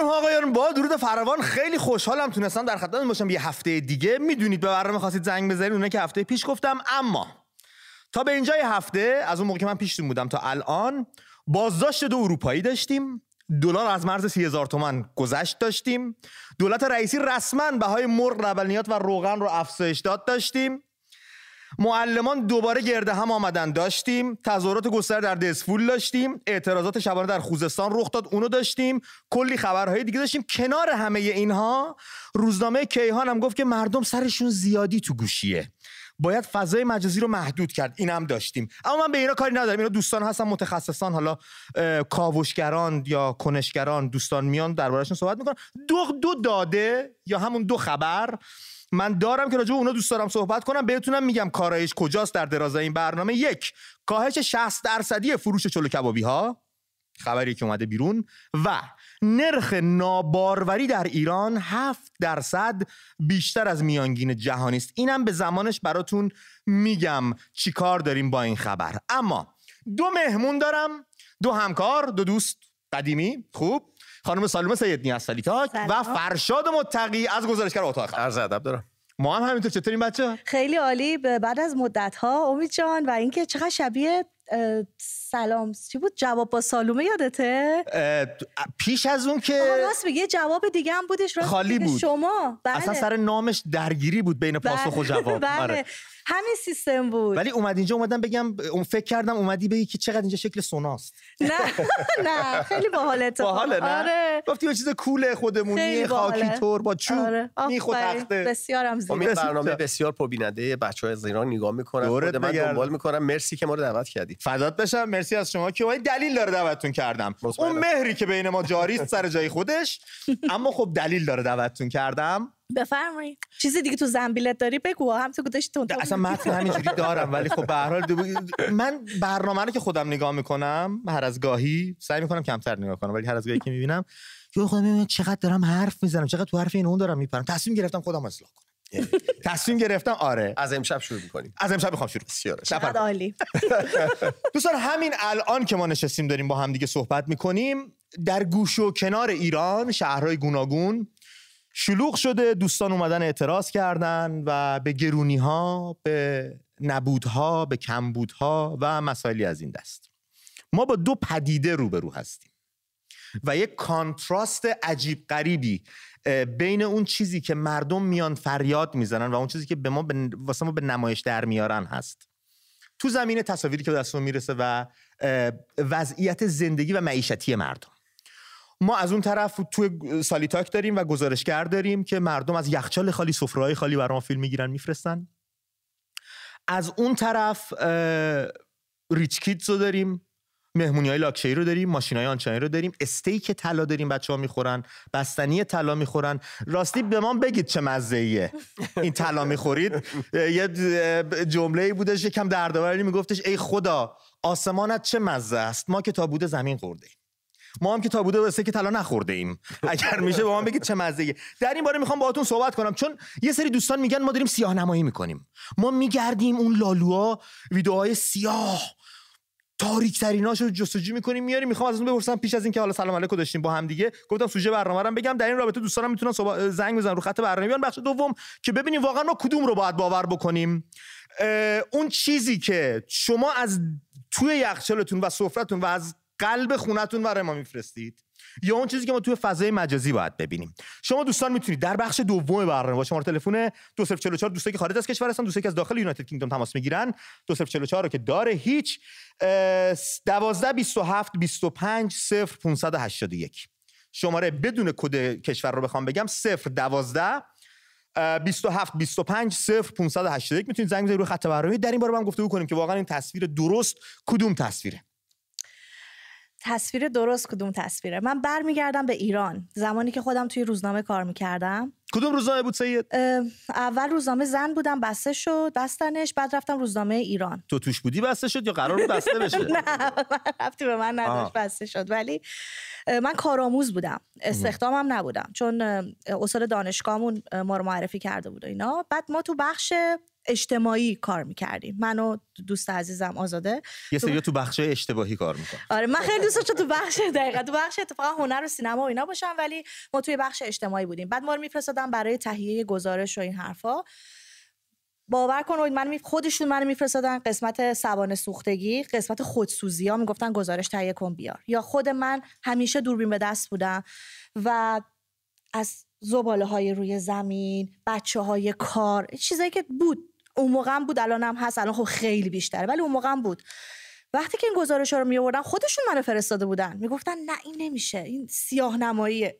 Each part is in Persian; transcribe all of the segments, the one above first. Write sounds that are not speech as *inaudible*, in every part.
خانم آقایان با درود فراوان خیلی خوشحالم تونستم در خدمت باشم یه هفته دیگه. می‌دونید به برنامه خواستید زنگ بزنید اونه که هفته پیش گفتم. اما تا به اینجای هفته از اون موقع که من پیشتون بودم تا الان بازداشت دو اروپایی داشتیم. دلار از مرز سی هزار تومن گذشت داشتیم. دولت رئیسی رسما بهای مرغ لبنیات و روغن رو افزایش داد داشتیم. معلمان دوباره گرده هم آمدن داشتیم. تظاهرات گستر در دسفول داشتیم. اعتراضات شبانه در خوزستان رخ داد اونو داشتیم. کلی خبرهای دیگه داشتیم. کنار همه اینها روزنامه کیهان هم گفت که مردم سرشون زیادی تو گوشیه. باید فضای مجازی رو محدود کرد. این هم داشتیم. اما من به اینا کاری ندارم. اینا دوستان هستن متخصصان حالا کاوشگران یا کنشگران دوستان میان دربارهشون صحبت می‌کنن. دو دو داده یا همون دو خبر من دارم که راجع اونا دوست دارم صحبت کنم بهتونم میگم کارایش کجاست در درازای این برنامه. یک کاهش 60 درصدی فروش چلو کبابی ها خبری که اومده بیرون. و نرخ ناباروری در ایران 7 درصد بیشتر از میانگین جهانی است. اینم به زمانش براتون میگم چی کار داریم با این خبر. اما دو مهمون دارم دو همکار دو دوست قدیمی. خوب. خانم سالومه سیدنیا از سلیتاک و فرشاد متقی از گزارشگر اتاق عرض ادب دارم. ما هم همینطور چطوریم بچه؟ خیلی عالی. بعد از مدت ها امید جان و اینکه چقدر شبیه سلام چی بود؟ جواب با سالومه یادته؟ پیش از اون که راست میگه جواب دیگه هم بودش راست خالی بود. شما؟ بله. اصلا سر نامش درگیری بود بین پاسخ و جواب. *laughs* بله. همین سیستم بود. ولی اومد اینجا اومدم بگم اون فکر کردم اومدی بگی که چقدر اینجا شکل سوناست. نه *laughs* نه خیلی باحال باحاله نه؟ آره. گفتی یه چیز کوله خودمونی خاکی طور با چوب آره. میخ و تخته. بسیارم زیبا. برنامه بسیار پربیننده. بچه‌ها از ایران نگاه می‌کنن خود من دنبال می‌کنم. مرسی که ما رو دعوت کردید فدات بشم. مرسی از شما که دلیل داره دعوتتون کردم. اون مهری که بین ما جاری است سر جای خودش. *laughs* اما خب دلیل داره دعوتتون کردم. بفرمایید. چیزی دیگه تو زنبیلت داری بگو هم تو گذاشتی تو اصلا متن همینجوری دارم ولی خب به هر حال من برنامه رو که خودم نگاه می‌کنم هر از گاهی سعی می‌کنم کمتر نگاه کنم ولی هر از گاهی که می‌بینم یه خودم می‌بینم چقدر دارم حرف می‌زنم چقدر تو حرف این اون دارم میپرم. تصمیم گرفتم خودم اصلاح کنم. تصمیم گرفتم آره. از امشب شروع می‌کنیم. از امشب می‌خوام شروع بسیار عالی. *laughs* دوستان همین الان که ما نشستیم داریم با هم دیگه صحبت می‌کنیم در گوش و کنار ایران شهرهای گوناگون شلوغ شده دوستان اومدن اعتراض کردن و به گرونی ها به نبودها به کمبودها و مسائلی از این دست. ما با دو پدیده روبرو هستیم و یک کانتراست عجیب غریبی بین اون چیزی که مردم میان فریاد می‌زنن و اون چیزی که به ما به واسه ما به نمایش در میارن هست. تو زمین تصاویری که به دستمون می‌رسه و وضعیت زندگی و معیشتی مردم. ما از اون طرف توی سالیتاک داریم و گزارشگر داریم که مردم از یخچال خالی سفره‌های خالی برای ما فیلم می‌گیرن میفرستن. از اون طرف ریچ کیدز رو داریم مهمونی های لاکشری رو داریم ماشین های آنچانی رو داریم. استیک طلا داریم بچه ها می‌خورن بستنی طلا می‌خورن. راستی به ما بگید چه مزه ایه این طلا می‌خورید؟ یه جمله بودش یکم دردآوری میگفتش ای خدا آسمانت چه مزه است؟ ما که تا بوده زمین خورده ما هم که تا بوده که طلا نخورده ایم. اگر میشه با ما بگید چه مزه در این باره می‌خوام باهاتون صحبت کنم چون یه سری دوستان میگن ما داریم سیاه نمایی می‌کنیم. ما میگردیم اون لالوها ویدیوهای سیاه تاریک تریناشو جستجو می‌کنیم میاریم می‌خوام از اون بپرسم پیش از اینکه حالا سلام علیکم داشتیم با هم دیگه گفتم سوژه برنامه رو بگم. در این رابطه دوستانم می‌تونن زنگ بزنن رو خط برنامه. بیان بخش دوم که ببینیم واقعا ما کدوم رو باید باور بکنیم. اون چیزی که شما از توی یخچالتون و سفرتون و از قلب خونتون برای ما میفرستید. یا اون چیزی که ما توی فضای مجازی باید ببینیم. شما دوستان می‌تونید در بخش دوم برنامه با شماره تلفن 2044 دوستایی که خارج از کشور هستن دوستایی که از داخل یونایتد کینگدم تماس می‌گیرن 2044 رو که داره هیچ 12 27 25 0 581 شماره بدون کد کشور رو بخوام بگم 0 12 27 25 0 581 می‌تونید زنگ بزنید روی خط برنامه در این باره هم گفتگو کنیم که واقعا این تصویر درست کدوم تصویره. تصویر درست کدوم تصویره؟ من برمیگردم به ایران. زمانی که خودم توی روزنامه کار می‌کردم. کدوم روزنامه بود سید؟ اول روزنامه زن بودم بسته شد بستنش بعد رفتم روزنامه ایران. تو توش بودی بسته شد یا قرار بود بسته بشه؟ *laughs* نه رفتی به من نداشت بسته شد. ولی من کارآموز بودم. استخدامم نبودم. چون استاد دانشگاهمون ما رو معرفی کرده بود اینا. بعد ما تو بخش اجتماعی کار می‌کردیم. من و دوست عزیزم آزاده. یه سری تو بخش اشتباهی کار می‌کنم آره من خیلی دوست داشتم تو بخش دقیقا تو بخش اتفاقا هنر و سینما و اینا باشم ولی ما توی بخش اجتماعی بودیم. بعد ما رو میفرستادن برای تهیه گزارش و این حرفا. باور کن من خودشون منو میفرستادن قسمت سوانه سوختگی قسمت خودسوزی ها می‌گفتن گزارش تهیه کن بیار. یا خود من همیشه دوربین به دست بودم و از زباله های روی زمین بچه های کار چیزایی که بود. اون موقع بود هم هست. الان خب خیلی بیشتره ولی اون موقع بود. وقتی که این گزارش ها رو می آوردن خودشون منو فرستاده بودن. می‌گفتن نه این نمیشه. این سیاه نماییه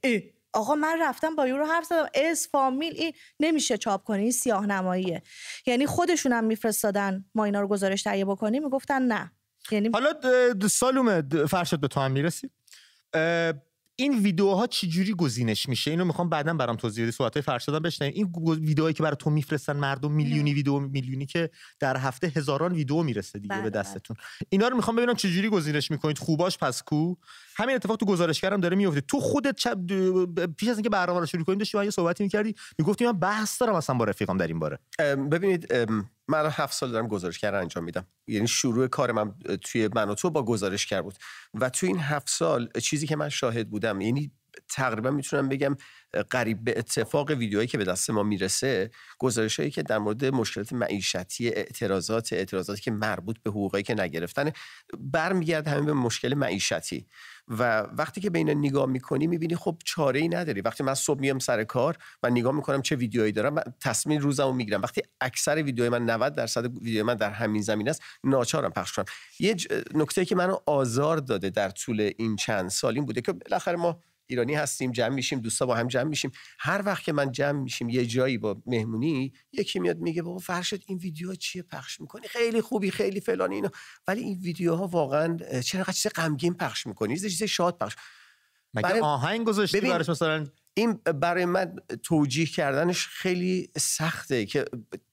آقا من رفتم با یورو حرف زدم. اس فامیل این نمیشه چاپ کنی این سیاه نماییه یعنی خودشون هم میفرستادن ما اینا رو گزارش تهیه بکنیم می‌گفتن نه. یعنی حالا سالومه فرشاد به تو هم می‌رسی؟ این ویدیوها چجوری گزینش میشه؟ اینو می‌خوام بعدا برام توضیح بدی صحبت فرشادم بشنویم. این ویدیوهایی که برای تو میفرستن مردم میلیونی ویدیو میلیونی که در هفته هزاران ویدیو می‌رسه دیگه به بله، بله. دستتون. اینا رو می‌خوام ببینم چجوری گزینش می‌کنید. خوباش پس کو. همین اتفاق تو گزارشگرم داره میفته تو خودت چب پیش از اینکه برنامه رو شروع کنیم داشتی یه صحبتی می‌کردی. می‌گفتی من بحث دارم اصلا با رفیقام در این باره. ببینید من هفت سال دارم گزارشگر انجام میدم. یعنی شروع کار من توی من و تو با گزارشگر بود. و توی این هفت سال چیزی که من شاهد بودم یعنی تقریبا می‌تونم بگم قریب به اتفاق ویدیوهایی که به دست ما می‌رسه گزارش هایی که در مورد مشکلات معیشتی اعتراضات اعتراضاتی که مربوط به حقوقی که نگرفتن برمیگرد همین به مشکل معیشتی. و وقتی که به اینا نگاه می‌کنی می‌بینی خب چاره ای نداری. وقتی من صبح میام سر کار و نگاه می‌کنم چه ویدیوهایی دارم من تصمیم روزمو می‌گیرم. وقتی اکثر ویدیوهای من 90 درصد ویدیو من در همین زمین است ناچارم پخش کنم. یه نکته که منو آزار داده در طول این چند سال این بوده که بالاخره ما ایرانی هستیم جمع میشیم دوستا با هم جمع میشیم. هر وقت که من جمع میشیم یه جایی با مهمونی یکی میاد میگه بابا فرشت این ویدیو چیه؟ پخش می‌کنی؟ خیلی خوبی خیلی فلانی اینا. ولی این ویدیوها واقعا چرا چیز غمگین پخش می‌کنی؟ چیز شاد پخش. مگه آهنگ گذاشتی براش مثلا؟ این برای من توجیه کردنش خیلی سخته که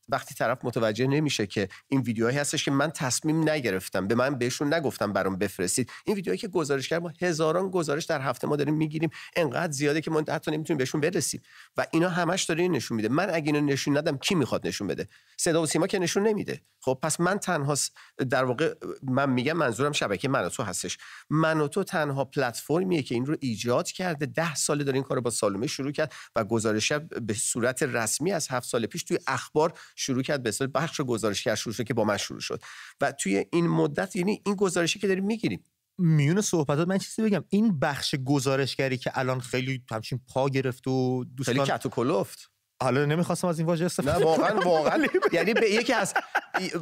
وقتی طرف متوجه نمیشه که این ویدیوهایی هستش که من تصمیم نگرفتم به من بهشون نگفتم برام بفرستید. این ویدیوهایی که گزارش کردم هزاران گزارش در هفته ما داریم می‌گیریم. انقدر زیاده که ما حتی نمی‌تونیم بهشون برسیم. و اینا همش داره نشون میده. من اگه اینو نشون ندم کی می‌خواد نشون بده؟ صدا و سیما که نشون نمیده. خب پس من تنها در واقع من میگم منظورم شبکه من تو هستش. من تو تنها پلتفرمیه که این رو ایجاد کرده. ده ساله داره این کارو با سالومه شروع کرد و گزارش به صورت رسمی از هفت سال پیش توی اخبار شروع کرد به اصطلاح بخش گزارشگر شروع شد که با من شروع شد. و توی این مدت یعنی این گزارشی که داریم می‌گیریم. میون صحبتات من چیزی بگم. این بخش گزارشگری که الان خیلی همچین پا گرفت و دوستان خیلی کت و کلفت حالا نمی‌خواستم از این واژه استفاده نه واقعا واقعا. یعنی به یکی از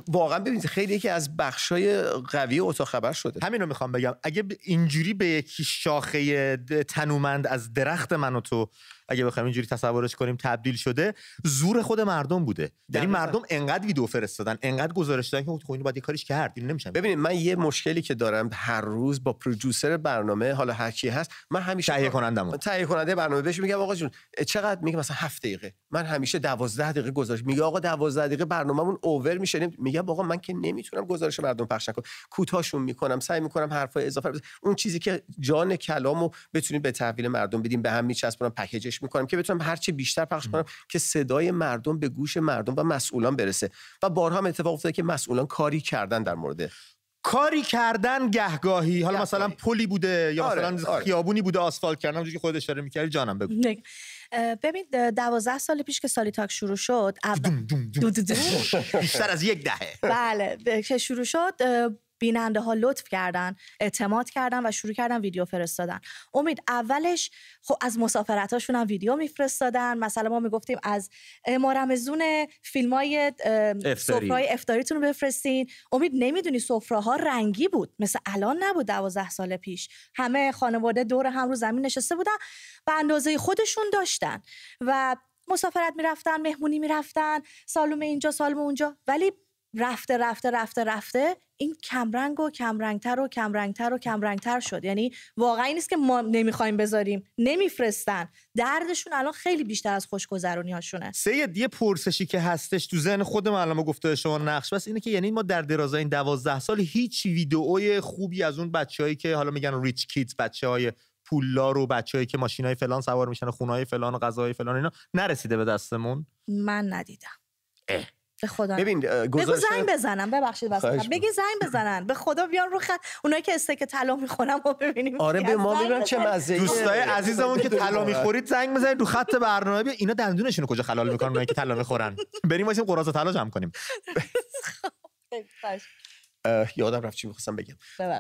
واقعا ببینید خیلی یکی از بخشای قوی اتاق خبر شده. همین رو می‌خوام بگم. اگه اینجوری به یکی شاخه تنومند از درخت من و تو اگه بخوایم اینجوری تصورش کنیم تبدیل شده زور خود مردم بوده. یعنی مردم انقدر ویدیو فرستادن انقدر گزارش دادن که خب اینو باید کاریش کرد این نمیشه ببینید من یه مشکلی که دارم هر روز با پرودوسر برنامه حالا هر کی هست من همیشه تهیه کنندم تهیه کننده برنامه بهش میگم آقا جون چقدر میگه؟ مثلا 7 دقیقه. من همیشه 12 دقیقه گزارش میگه آقا 12 دقیقه برنامه‌مون اوور میشه. میگم آقا من که نمی‌تونم گزارش مردم پخش کنم کوتاهشون می‌کنم سعی می‌کنم حرفای اضافه اون چیزی که جان کلامو بتونیم به تحویل مردم بدیم به هم میچسبونم پکیجش می‌کنم که بتونم هرچی بیشتر پخش کنم که صدای مردم به گوش مردم و مسئولان برسه. و بارها هم اتفاق افتاده که مسئولان کاری کردن در مورد کاری کردن گهگاهی. حالا مثلا پلی بوده یا آره، مثلا آره. خیابونی بوده آسفالت کردن که خود اشاره می‌کردی جانم بگو. ببین دوازده سال پیش که سالی تاک شروع شد بیشتر از یک دهه. بله که شروع شد بیننده ها لطف کردن اعتماد کردن و شروع کردن ویدیو فرستادن. امید اولش خب از مسافرتاشون هم ویدیو میفرستادن. مثلا ما می‌گفتیم از مارمزون فیلم های سفرهای افتاریتون رو بفرستین. امید نمی‌دونی ها رنگی بود. مثل الان نبود دوازده سال پیش. همه خانواده دور هم رو زمین نشسته بودن و اندازه خودشون داشتن. و مسافرت می‌رفتن مهمونی می‌رفتن سالوم اینجا سالوم اونجا. ولی رفته رفته رفته رفته این کمرنگ و کمرنگتر و کمرنگتر و کمرنگتر شد. یعنی واقعا نیست که ما نمی‌خوایم بذاریم. نمیفرستن. دردشون الان خیلی بیشتر از خوشگذرونی هاشونه سید یه پرسشی که هستش تو ذهن خود الان گفته شما نقش بس اینه که یعنی ما در درازای این دوازده سال هیچ ویدئوی خوبی از اون بچههایی که حالا میگن ریچ کیدز بچه های پولدار و بچههایی که ماشینای فلان سوار میشن و خونهای فلان و غذاهای فلان اینا نرسیده به دستمون؟ من ندیدم. به خدا ببین بگو زنگ بزنم ببخشید واسه بگی زنگ بزنن. به خدا بیان رو خط. اونایی که استیک طلا می‌خونم و ببینیم آره به ما ببینم چه مزه دوستای عزیزمون که طلا می‌خورید زنگ بزنید رو خط برنامه. بیا. اینا دندونشون کجا خلال می‌کنن؟ اونایی که طلا می‌خورن. *laughs* بریم واسه قراض طلا جمع کنیم. *laughs* یادم رفت چی می‌خواستم بگم.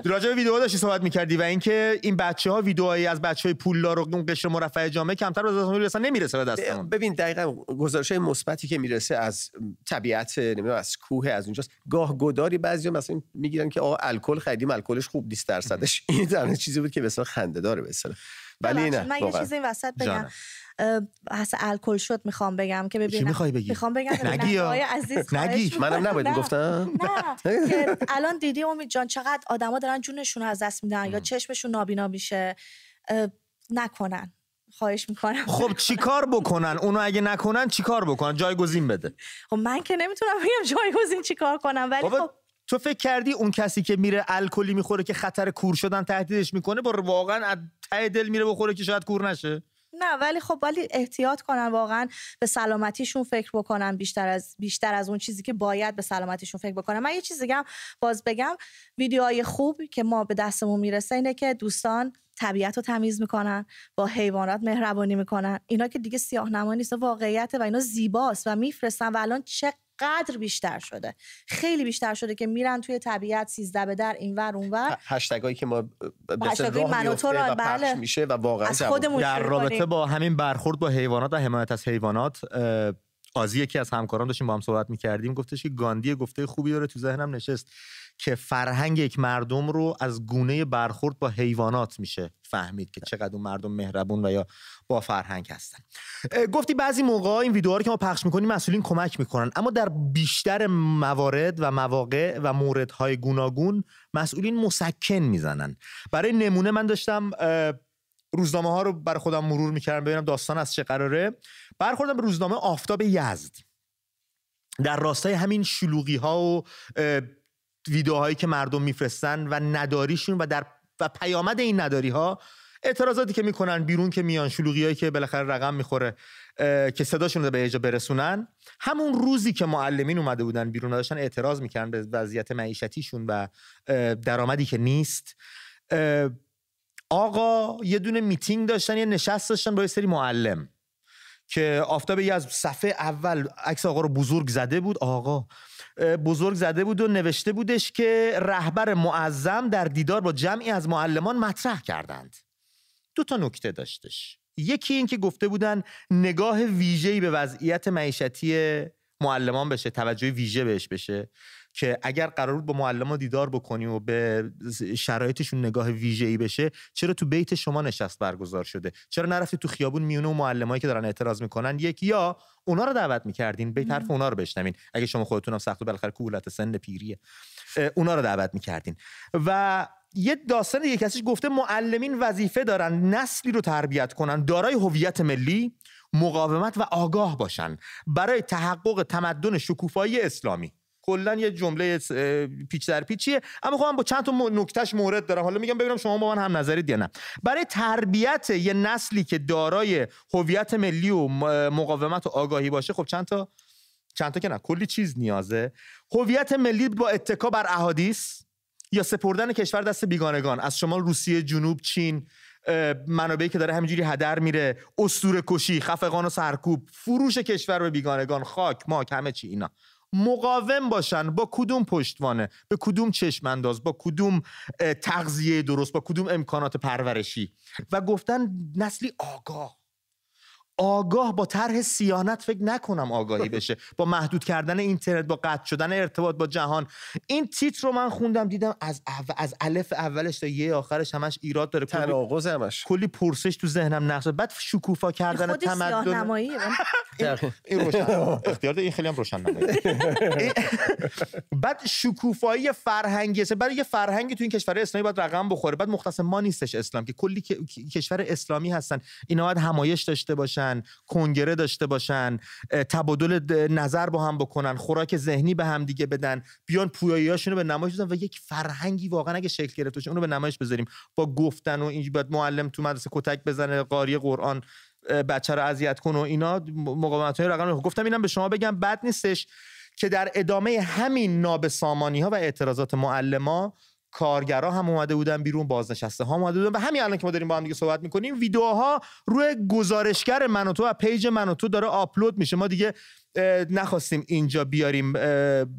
راجع به ویدیو داشتی صحبت می‌کردی و اینکه این بچه ها ویدیوهایی از بچه های پولدار و اون قشر مرفع جامعه کمتر به دستمون می‌رسن نمی‌رسه به دستمون. ببین دقیقا گزارش های مثبتی که می‌رسه از طبیعت نمی‌دونم از کوه از اونجاست. گاه گداری بعضیا مثلا می‌گیرن که آقا الکل خریدیم الکلش خوب 20 درصدش. *laughs* این در چیزی بود که مثلا خنده داره مثلا ولی نه من یه چیزی وسط بگم. بحث الکل شد می‌خوام بگم که ببینم. می‌خوای بگی؟ می‌خوام بگم نگی عزیز *laughs* نگی. منم نباید می‌گفتم نه *laughs* که الان دیدی امید جان چقدر آدما دارن جونشون رو از دست میدن یا چشمشون نابینا میشه. نکنن. خواهش می‌کنم. خب *laughs* چیکار بکنن؟ اونو اگه نکنن چیکار بکنن؟ جایگزین بده. خب من که نمی‌تونم بگم جایگزین چیکار کنم ولی خب تو فکر کردی اون کسی که میره الکلی می‌خوره که خطر کور شدن تهدیدش می‌کنه؟ با واقعا از ته دل میره بخوره که شاید کور نشه. نه ولی خب ولی احتیاط کنن واقعا به سلامتیشون فکر بکنن بیشتر از بیشتر از اون چیزی که باید به سلامتیشون فکر بکنن. من یه چیز دیگه باز بگم. ویدیوهای خوب که ما به دستمون می‌رسه اینه که دوستان طبیعت رو تمیز می‌کنن با حیوانات مهربانی می‌کنن. اینا که دیگه سیاه نما نیست واقعیت و اینا زیباست و میفرستن و الان چه قدر بیشتر شده. خیلی بیشتر شده که میرن توی طبیعت سیزده به در اینور اونور. هشتگایی که ما هشتگای من و تو بله. میشه و واقعا از خودمون در رابطه با همین برخورد با حیوانات و حمایت از حیوانات قاضی یکی از همکاران داشتیم با هم صحبت می‌کردیم گفتش که گاندی گفته خوبی داره تو ذهنم نشست. که فرهنگ یک مردم رو از گونه برخورد با حیوانات میشه فهمید که چقدر اون مردم مهربون و یا با فرهنگ هستن. گفتی بعضی موقع این ویدیوها رو که ما پخش می‌کنیم مسئولین کمک می‌کنن اما در بیشتر موارد و مواقع و موردهای گوناگون مسئولین مسکن می‌زنن. برای نمونه من داشتم روزنامه ها رو برای خودم مرور می‌کردم ببینم داستان از چه قراره. برخوردم به روزنامه آفتاب یزد. در راستای همین شلوغی ها و ویدیوهایی که مردم میفرستن و نداریشون و در و پیامد این نداری ها اعتراضاتی که می‌کنن بیرون که میان شلوغیایی که بالاخره رقم می‌خوره که صداشون رو به ایجا برسونن. همون روزی که معلمین اومده بودن بیرون داشتن اعتراض می‌کردن به وضعیت معیشتیشون و درآمدی که نیست آقا یه دونه میتینگ داشتن یه نشست داشتن با یه سری معلم. که آفتاب از صفحه اول عکس آقا رو بزرگ زده بود. آقا بزرگ زده بود و نوشته بودش که رهبر معظم در دیدار با جمعی از معلمان مطرح کردند. دو تا نکته داشتش. یکی این که گفته بودن نگاه ویژه‌ای به وضعیت معیشتی معلمان بشه توجه ویژه بهش بشه. که اگر قرار بود با معلم دیدار بکنیم و به شرایطشون نگاه ویژه‌ای بشه چرا تو بیت شما نشست برگزار شده؟ چرا نرفتی تو خیابون میونه و معلمایی که دارن اعتراض می‌کنن یک یا اونا رو دعوت می‌کردین؟ به طرف اونا رو بشنوین. اگه شما خودتونم سخت و بالاخره کولت سن پیریه. اونا رو دعوت می‌کردین. و یه داستان یه کسیش گفته معلمین وظیفه دارن نسلی رو تربیت کنن دارای هویت ملی مقاومت و آگاه باشن برای تحقق تمدن شکوفایی اسلامی. کلا یه جمله پیچ در پیچیه. اما خب با چند تا نکتهش مورد دارم. حالا میگم ببینم شما با من هم نظرید یا نه. برای تربیت یه نسلی که دارای هویت ملی و مقاومت و آگاهی باشه خب چند تا؟ چند تا که نه کلی چیز نیازه. هویت ملی با اتکا بر احادیث یا سپردن کشور دست بیگانگان. از شمال روسیه جنوب چین منابعی که داره همینجوری هدر میره. اسطوره کشی خفقان و سرکوب فروش کشور به بیگانگان خاک ماک همه چی اینا. مقاوم باشن با کدوم پشتوانه؟ به کدوم چشم انداز با کدوم تغذیه درست؟ با کدوم امکانات پرورشی؟ و گفتن نسلی آگاه. آگاه با طرح سیانت فکر نکنم آگاهی بشه. با محدود کردن اینترنت با قطع شدن ارتباط با جهان. این تیتر رو من خوندم دیدم از اول از الف اولش تا یه آخرش همش ایراد داره. کلی, تناقض همش. کلی پرسش تو ذهنم نقش بعد شکوفا کردن سیاه تمدن *laughs* این روشن. اختیار این خیلی هم روشن *laughs* بعد شکوفایی فرهنگی است. برای یه فرهنگی تو این کشور اسلامی باید رقم بخوره. بعد مختص ما نیستش اسلام که کلی ک- کشور اسلامی هستن. اینا باید همایش داشته باشن. کنگره داشته باشن تبادل نظر با هم بکنن خوراک ذهنی به هم دیگه بدن بیان پویایی‌هاشون رو به نمایش بذارن و یک فرهنگی واقعا اگه شکل گرفته باشه اون رو به نمایش بذاریم. با گفتن و اینجوری باید معلم تو مدرسه کتک بزنه قاری قرآن بچه رو اذیت کنه و اینا مقاومت های رقم گفتم اینم به شما بگم بد نیستش که در ادامه همین نابسامانی ها و اعتراضات معلما کارگرا هم اومده بودن بیرون بازنشسته ها اومده بودن و همین الان که ما داریم با هم دیگه صحبت می‌کنیم ویدیوها روی گزارشگر من و تو و page من و تو داره آپلود میشه. ما دیگه نخواستیم اینجا بیاریم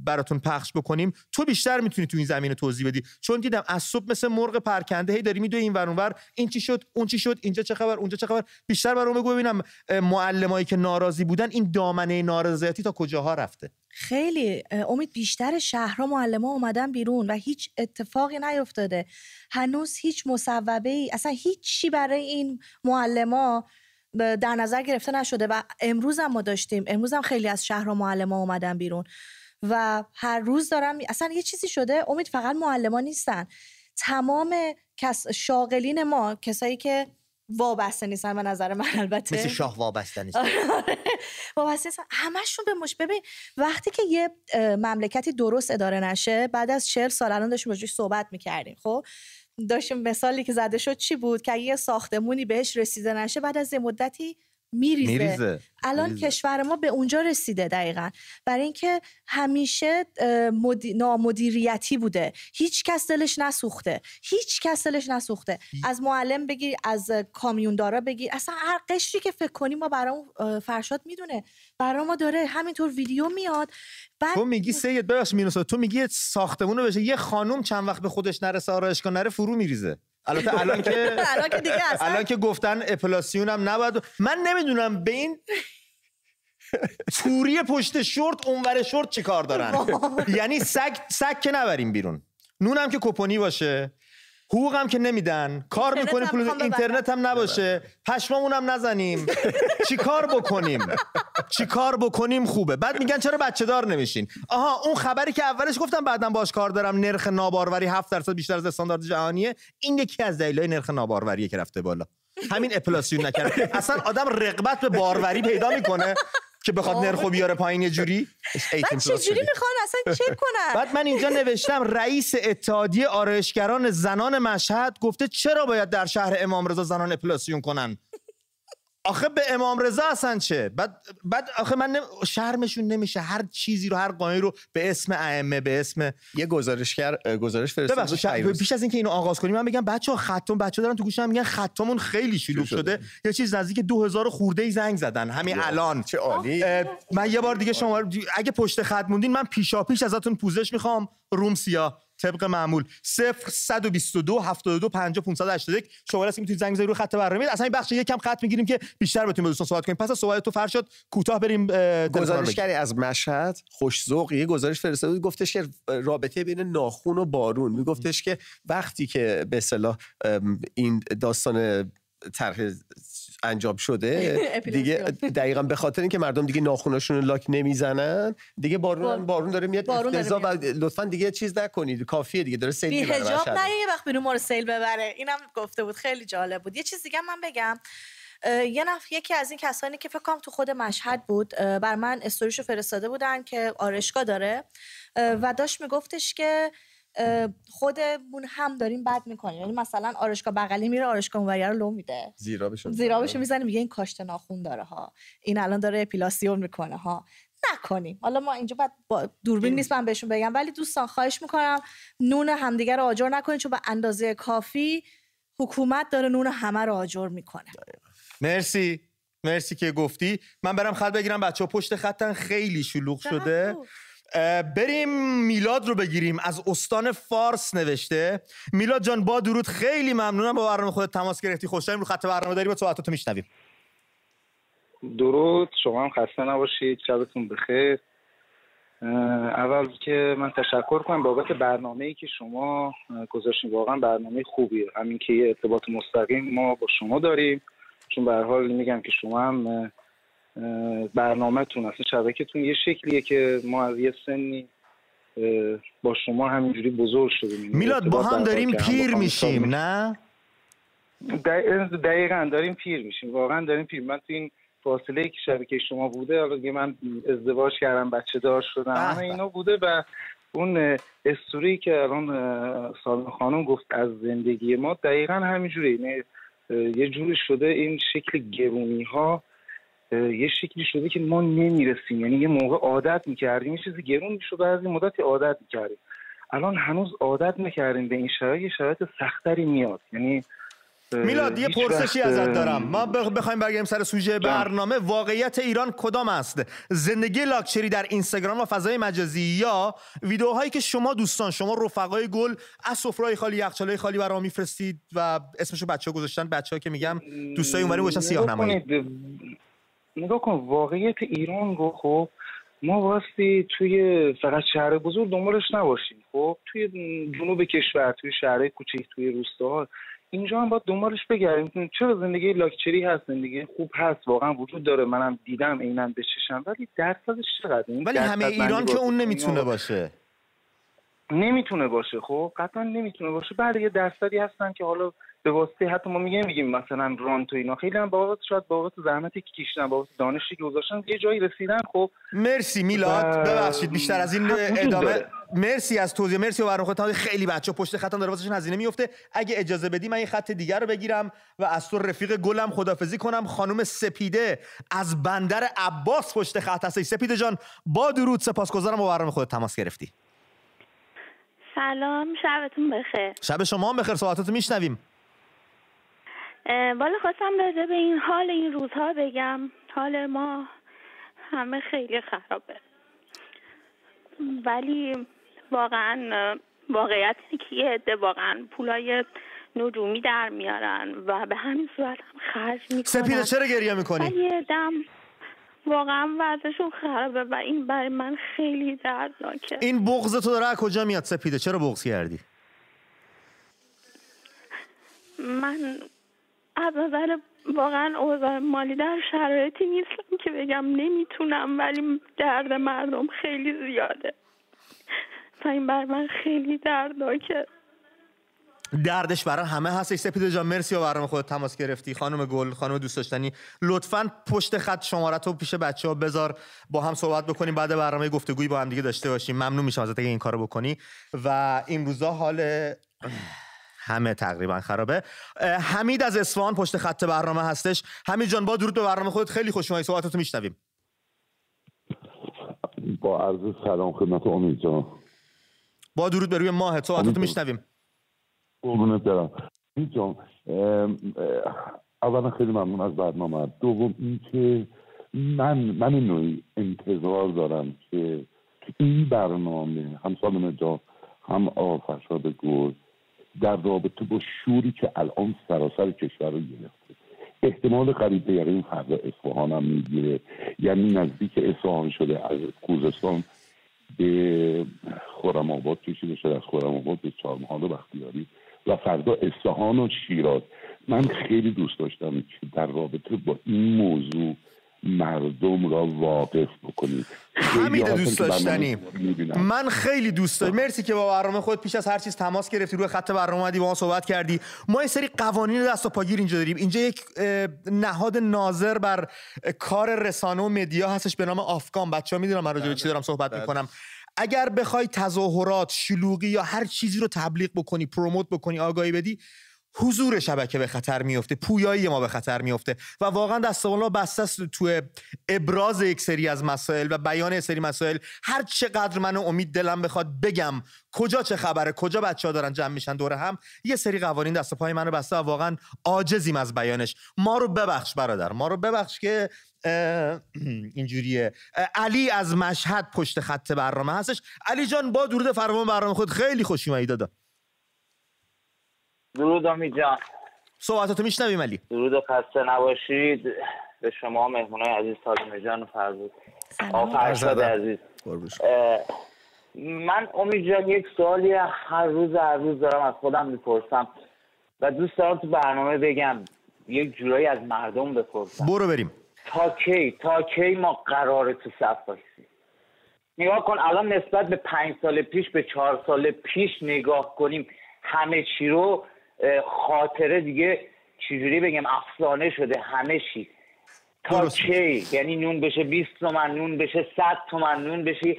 براتون پخش بکنیم. تو بیشتر می‌تونی تو این زمینه توضیح بدی. چون دیدم از صبح مثل مرغ پرکنده هی داری میدوی این ور اون ور این چی شد اون چی شد اینجا چه خبر اونجا چه خبر. بیشتر برام بگو ببینم معلمایی که ناراضی بودن این دامنه نارضایتی تا کجاها رفته؟ خیلی امید بیشتر شهرها معلما اومدن بیرون و هیچ اتفاقی نیفتاده. هنوز هیچ مصوبه ای اصلا هیچی برای این معلما در نظر گرفته نشده. و امروز هم ما داشتیم امروز هم خیلی از شهرها معلما اومدن بیرون. و هر روز دارن می- اصلا یه چیزی شده امید فقط معلما نیستن. تمام کس شاغلین ما کسایی که وابسته نیستن به نظر من البته. شاه وابسته نیست وابسته نیستن. همشون به مش ببین وقتی که یه مملکتی درست اداره نشه بعد از چهل سال الان داشتیم راجعش صحبت می‌کردیم خب؟ داشتیم مثالی که زده شد چی بود؟ که یه ساختمونی بهش رسیده نشه بعد از یه مدتی میریزه, میریزه. الان میریزه. کشور ما به اونجا رسیده دقیقا. برای اینکه همیشه مدی... نامدیریتی بوده. هیچ کس دلش نسوخته. هیچ کس دلش نسوخته. از معلم بگیر از کامیوندارا بگیر. اصلا هر قشری که فکر کنیم ما برام فرشاد می‌دونه. برا ما داره همینطور ویدیو میاد. بعد تو میگی سید ببخش مینوسا تو میگی ساختمون رو بشه. یه خانوم چند وقت به خودش نرسه آرایشگاه نره فرو میریزه. البته الان که *laughs* الان که دیگه اصلا الان که گفتن اپلاسیون هم نباید من نمی‌دونم به این توری پشت شورت اونور شورت چی کار دارن؟ *laughs* یعنی سگ سگ که نبریم بیرون. نونم که کپونی باشه. حقوق هم که نمیدن. کار اینترنت می‌کنی هم پول اینترنت هم نباشه. پشمامون هم نزنیم. چی کار بکنیم؟ چی کار بکنیم خوبه. بعد میگن چرا بچه دار نمیشین؟ آها اون خبری که اولش گفتم بعدم باش کار دارم. نرخ ناباروری 7 درصد بیشتر از استاندارد جهانیه. این یکی از دلایل نرخ ناباروریه که رفته بالا. همین اپلاسیون نکرد. اصلا آدم رقبت به باروری پیدا می‌کنه. که بخواد نرخو بیاره پایین یه جوری؟ *laughs* 18 بعد چجوری شدی. می‌خوان اصلا چک کنن؟ بعد من اینجا نوشتم رئیس اتحادیه آرایشگران زنان مشهد گفته چرا باید در شهر امام رضا زنان اپلاسیون کنن؟ آخه به امام رضا اصلا چه؟ بعد بعد آخه من نم... شرمشون نمیشه. هر چیزی رو هر قانونی رو به اسم ائمه به اسم یه گزارشگر گزارش فرستاد. پیش از اینکه اینو آغاز کنیم من بگم بچه خطم بچه دارن تو گوشم میگن خطمون خیلی شلوغ شده. شده. یه چیز نزدیک 2000 خورده ای زنگ زدن. همین الان. چه عالی. من یه بار دیگه شما اگه پشت خط موندین من پیشا پیش ازتون پوزش می‌خوام. روم سیاه. طبق معمول. 0 122 72 50 581 شماره است که می‌تونید زنگ بزنید روی خط برنامه اصلا این بخش یکم خط می‌گیریم که بیشتر بتونیم با دوستان صحبت کنیم. پس از صحبت تو فرشاد کوتاه بریم رو. گزارشگری از مشهد. خوشذوق یه گزارش فرستاده بود گفتش که رابطه بین ناخون و بارون. میگفتش که وقتی که به اصطلاح این داستان طرح انجام شده. *laughs* دیگه. *laughs* دقیقا به خاطر اینکه مردم دیگه ناخوناشون رو لاک نمی‌زنن دیگه بارون بار- بارون داره میاد. بارون افتضاح و لطفا دیگه چیز نکنید. کافیه دیگه داره سیل می‌بره مشهد. نه یه وقت بیرون ما رو سیل ببره. اینم گفته بود. خیلی جالب بود. یه چیز دیگه من بگم. یه نفر یکی از این کسانی که فکر کنم تو خود مشهد بود بر من استوریشو فرستاده بودن که آرشگاه داره. و داشت میگفتش که خودمون هم داریم بد می‌کنیم. یعنی مثلا آرشگاه بغلی میره آرشگاه اونوری رو لو میده. زیرا بشه زیرابشو می‌زنه میگه این کاشت ناخون داره ها. این الان داره اپیلاسیون می‌کنه ها. نکنیم. حالا ما اینجا بعد با دوربین نیست من بهشون بگم. ولی دوستان خواهش می‌کنم نون همدیگه رو آجر نکنید چون به اندازه کافی حکومت داره نون همه رو آجر می‌کنه. مرسی. مرسی که گفتی. من برم خط بگیرم. بچه پشت خطن خیلی شلوغ شده. بریم میلاد رو بگیریم. از استان فارس نوشته. میلاد جان با درود خیلی ممنونم. با برنامه خودت تماس گرفتی خوشحالیم رو خط برنامه داری با صحبتاتو میشنویم. درود. شما هم خسته نباشید. شبتون بخیر. اول که من تشکر کنم بابت برنامه ای که شما گذاشتین. واقعا برنامه خوبیه. همین که یه ارتباط مستقیم ما با شما داریم. چون به حال میگم که شما هم برنامهتون اصلا شبکتون یه شکلیه که ما از یه سنی با شما همینجوری بزرگ شدیم. میلاد با هم داریم پیر میشیم نه؟ دقیقا داریم پیر میشیم. واقعا داریم پیر. من تو این فاصله که شبکه شما بوده حالا من ازدواج کردم بچه دار شدم همه اینا بوده و اون استوری که الان سالم خانم گفت از زندگی ما دقیقا همینجوری یعنی یه جوری شده این شکل گرونی ها یه شکلی شده که ما نمی‌رسیم. یعنی یه موقع عادت می‌کردیم یه چیزی گرون می‌شد از این مدتی عادت می‌کردیم. الان هنوز عادت نکردیم به این شرایط شرایط سختری میاد. یعنی میلاد یه پرسشی ازت دارم. ما بخوایم برگردیم سر سوژه برنامه. واقعیت ایران کدام است؟ زندگی لاکچری در اینستاگرام و فضای مجازی یا ویدیوهایی که شما دوستان شما رفقای گل از سفرهای خالی یخچالای خالی برام میفرستید و اسمشو بچه‌ها گذاشتن. بچه‌ها که میگم دوستای اونوری گذاشتن سیاه نمایی. نگاه کن واقعیت ایران رو خب ما واسه توی فقط شهر بزرگ دنبالش نباشیم. خب توی جنوب کشور توی شهر کوچیک توی روستاها اینجا هم باید دنبالش بگردیم. چرا زندگی لاکچری هست زندگی خوب هست؟ واقعا وجود داره. منم دیدم عینا بچشم ولی درصدش چقدر ولی همه ایران که اون نمی‌تونه باشه. نمی‌تونه باشه. خب قطعا نمی‌تونه باشه. بعد یه درصدی هستن که حالا به واسطه حتی ما میگیم میگیم مثلا رانت و اینا. خیلی هم بابت شاید بابت زحمتی که کشیدن بابت دانشی که گذاشتن یه جایی رسیدن خب. مرسی میلاد. ببخشید بیشتر از این ادامه. مرسی از توضیح. مرسی و برنامه خیلی بچه پشت خطم داره واسهشون هزینه میفته. اگه اجازه بدی من یه خط دیگر رو بگیرم و از تو رفیق گلم خدافزی کنم. خانم سپیده از بندر عباس پشت خط هستی سپیده جان با درود سپاسگزارم و برنامه خودت تماس گرفتی. سلام شبتون بخیر. شب شما هم بخیر. صحبتاتو میشنویم. والا خواستم راجع به این حال این روزها بگم. حال ما همه خیلی خرابه. ولی واقعا واقعیت که یه عده واقعا پولای نجومی در میارن و به همین صورت هم خرج می‌کنن. سپیده چرا گریه می‌کنی؟ یه دم واقعا وضعشون خرابه و این برای من خیلی دردناکه. این بغض تو داره کجا میاد سپیده؟ چرا بغض کردی؟ من از نظر واقعا اوضاع مالی در شرایطی نیستم که بگم نمی‌تونم ولی درد مردم خیلی زیاده. و این بر من خیلی دردناکه. دردش برای همه هست سپید جان مرسی و برنامه خود تماس گرفتی. خانم گل خانم دوست داشتنی لطفا پشت خط شماره تو پیش بچه ها بذار. با هم صحبت بکنیم بعد برنامه گفتگویی با هم دیگه داشته باشیم. ممنون میشم ازت اگه این کارو بکنی. و این روزا حال همه تقریبا خرابه. حمید از اصفهان پشت خط برنامه هستش. حمید جان با درود به برنامه خودت. خیلی خوش اومدی. میشنویم. با عرض سلام خدمت امید جان. با درود به روی ماه صحبتاتو میشنویم. قربونت برم. امید جان اولا خیلی ممنون از برنامه. دوم اینکه من من این نوعی انتظار دارم که این برنامه هم سالم جان هم آفرشاد گل در رابطه با شوری که الان سراسر کشور رو گرفته. احتمال قریب این فردا اصفهان هم می‌گیره. یعنی نزدیک اصفهان شده از خوزستان به خورم آباد کشیده شده از خورم آباد به چهارمحال و بختیاری. و فردا اصفهان و شیراز. من خیلی دوست داشتم که در رابطه با این موضوع مردم را واقف بکنید. حمید دوست داشتنی. من خیلی دوست دارم. مرسی که با برنامه خود پیش از هر چیز تماس گرفتی روی خط برنامه اومدی با ما صحبت کردی. ما یه سری قوانین دست و پاگیر اینجا داریم. اینجا یک نهاد ناظر بر کار رسانه و مدیا هستش به نام آفکام بچه ها می‌دونم من راجع چی دارم صحبت بله. می‌کنم. اگر بخوای تظاهرات شلوغی یا هر چیزی رو تبلیغ بکنی پروموت بکنی آگاهی بدی حضور شبکه به خطر میفته پویایی ما به خطر میفته و واقعا دست الله بسته است تو ابراز یک سری از مسائل و بیان یک سری مسائل. هر چقدر من امید دلم بخواد بگم کجا چه خبره کجا بچه ها دارن جمع میشن دور هم یه سری قوانین دست پای منو بسته و واقعا عاجزیم از بیانش. ما رو ببخش برادر ما رو ببخش که اینجوریه. علی از مشهد پشت خط برنامه هستش. علی جان با درود فرمان برنامه خود خیلی خوشی اومدی دادا. درود آمی جان. صحبتاتو میشنویم علی. درود خسته نباشید. به شما مهمونای عزیز سالم جان و فرزود عرض عزیز. من امید جان یک سوالی هر روز هر روز دارم از خودم می‌پرسم و دوست دارم تو برنامه بگم یک جورایی از مردم بپرسم. برو بریم. تا کی؟ تا کی ما قراره تو صف باشیم؟ نگاه کن الان نسبت به پنج سال پیش به چهار سال پیش نگاه کنیم همه چی رو خاطره دیگه چجوری بگم افسانه شده همه چی. تا. کی؟ یعنی نون بشه 20 تومن نون بشه 100 تومن نون بشه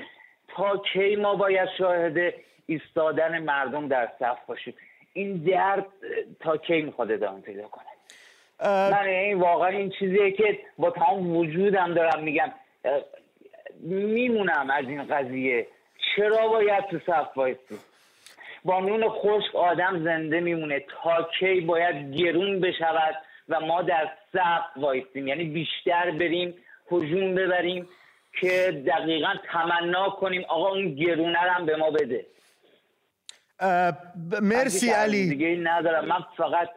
تا کی ما باید شاهد ایستادن مردم در صف باشیم؟ این درد تا کی می‌خواد ادامه پیدا کنه؟ من این واقعا این چیزیه که با تمام وجودم دارم میگم میمونم از این قضیه. چرا باید تو صف وایسی با نون خشک آدم زنده میمونه. تا کی باید گرون بشود و ما در صف وایسیم یعنی بیشتر بریم هجوم ببریم که دقیقا تمنا کنیم. آقا اون گرونه رو هم به ما بده. مرسی علی. دیگه ندارم. من فقط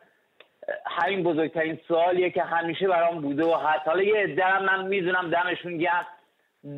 همین بزرگترین سوالیه که همیشه برام بوده و هست. حالا یه عده هم من می‌دونم دمشون گرم.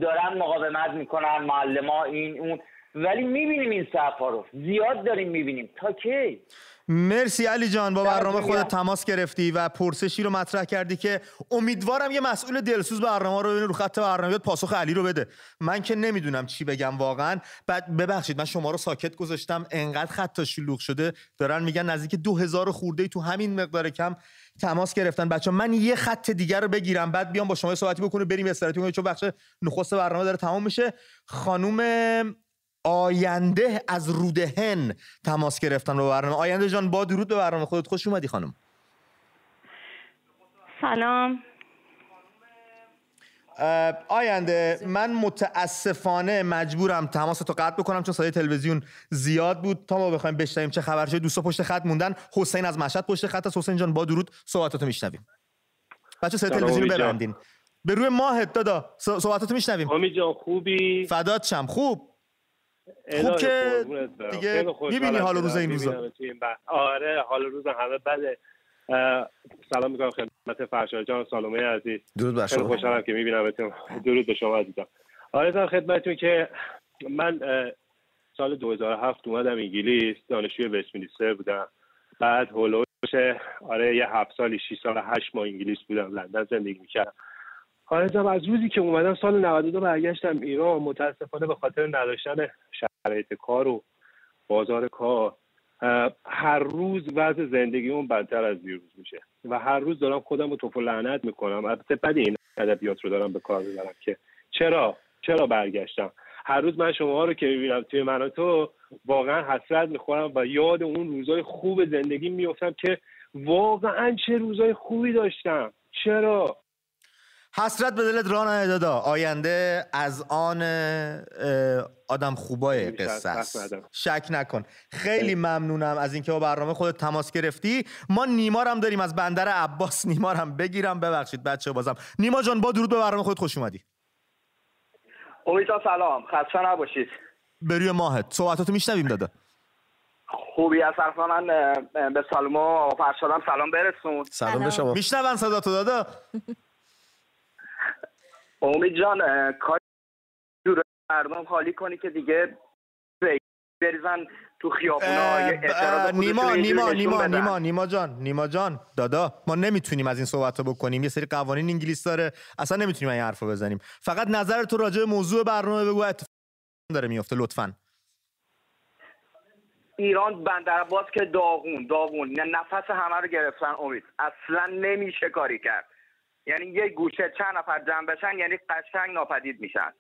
دارن مقاومت می‌کنن معلم این اون. ولی می‌بینیم این صف ها رو. زیاد داریم می‌بینیم. تا کی؟ مرسی علی جان با برنامه. خودت تماس گرفتی و پرسشی رو مطرح کردی که امیدوارم یه مسئول دلسوز برنامه رو ببینه رو خط برنامه بیاد پاسخ علی رو بده. من که نمی‌دونم چی بگم واقعا. بعد ببخشید من شما رو ساکت گذاشتم. انقدر خط شلوغ شده. دارن میگن نزدیک دو هزار خورده تو همین مقدار کم تماس گرفتن. بچه من یه خط دیگر رو بگیرم. بعد بیام با شما صحبتی بکنه بریم استراحتی کنیم چون بخش نخست برنامه داره تمام میشه. خانوم آینده از رودهن تماس گرفتن به برنامه. آینده جان با درود به برنامه خودت. خوش اومدی خانم. سلام. آینده من متاسفانه مجبورم تماس تو قطع بکنم چون صدای تلویزیون زیاد بود. تا ما بخوایم بشنویم چه خبر شده دوستا پشت خط موندن. حسین از مشهد پشت خط است. حسین جان با درود صحبتاتو میشنویم. بچه صدای تلویزیون. ببندین. به روی ماهت دادا صحبتاتو میشنویم. امید جان خوبی؟ فدات شم. خوب. الهی که. دیگه می‌بینی حال روز این روزا. آره حال روز همه بده. اه، سلام می‌کنم خدمت فرشاد جان سالومه عزیز. درود بر شما. خوشحالم که میبینمتون درود به شما عزیزم آره خدمتتون که من سال 2007 اومدم انگلیس دانشجوی وستمینستر بودم. بعد هولوش آره یه هفت سالی 6 سال هشت ماه انگلیس بودم لندن زندگی می‌کردم. جناب، از روزی که اومدم سال 92 برگشتم ایران. متاسفانه به خاطر نداشتن شرایط کار و بازار کار هر روز وضع زندگی اون بدتر از دیروز میشه. و هر روز دارم خودم رو توف و لعنت می‌کنم. البته بعد این ادبیات رو دارم به کار می‌برم که چرا؟ چرا برگشتم؟ هر روز من شما رو که می‌بینم توی من تو واقعا حسرت می‌خورم و یاد اون روزای خوب زندگی میفتم که واقعا چه روزای خوبی داشتم. چرا؟ حسرت به دلت راه نده دادا. آینده از آن آدم خوبای قصه شک است. شک نکن. خیلی ممنونم از اینکه با برنامه خودت تماس گرفتی. ما نیما رو هم داریم از بندر عباس. *laughs* نیما رو هم بگیرم. ببخشید بچه بازم. نیما جان با درود به برنامه خودت خوش اومدی. امید جان سلام. خسته نباشید. به روی ماهت. صحبتاتو میشنویم دادا. خوبی از طرف من به سالما و فرشادم سلام برسون. سلام به. شما. میشنون صداتو دادا؟ *laughs* امید جان کار جور مردم خالی کنی که دیگه بریزن تو خیابونا نیما نیما نیما. نیما نیما جان نیما جان دادا ما نمی‌تونیم از این صحبت رو بکنیم یه سری قوانین انگلیس داره اصلا نمی‌تونیم این حرف رو بزنیم. فقط نظر تو راجع به موضوع برنامه بگو اتفاق داره میفته لطفا. ایران بندر که داغون داغون نه نفس همه رو گرفتن امید. اصلا نمیشه کاری کرد. یعنی یه گوشه چند نفر جمع بشن یعنی قشنگ ناپدید میشن.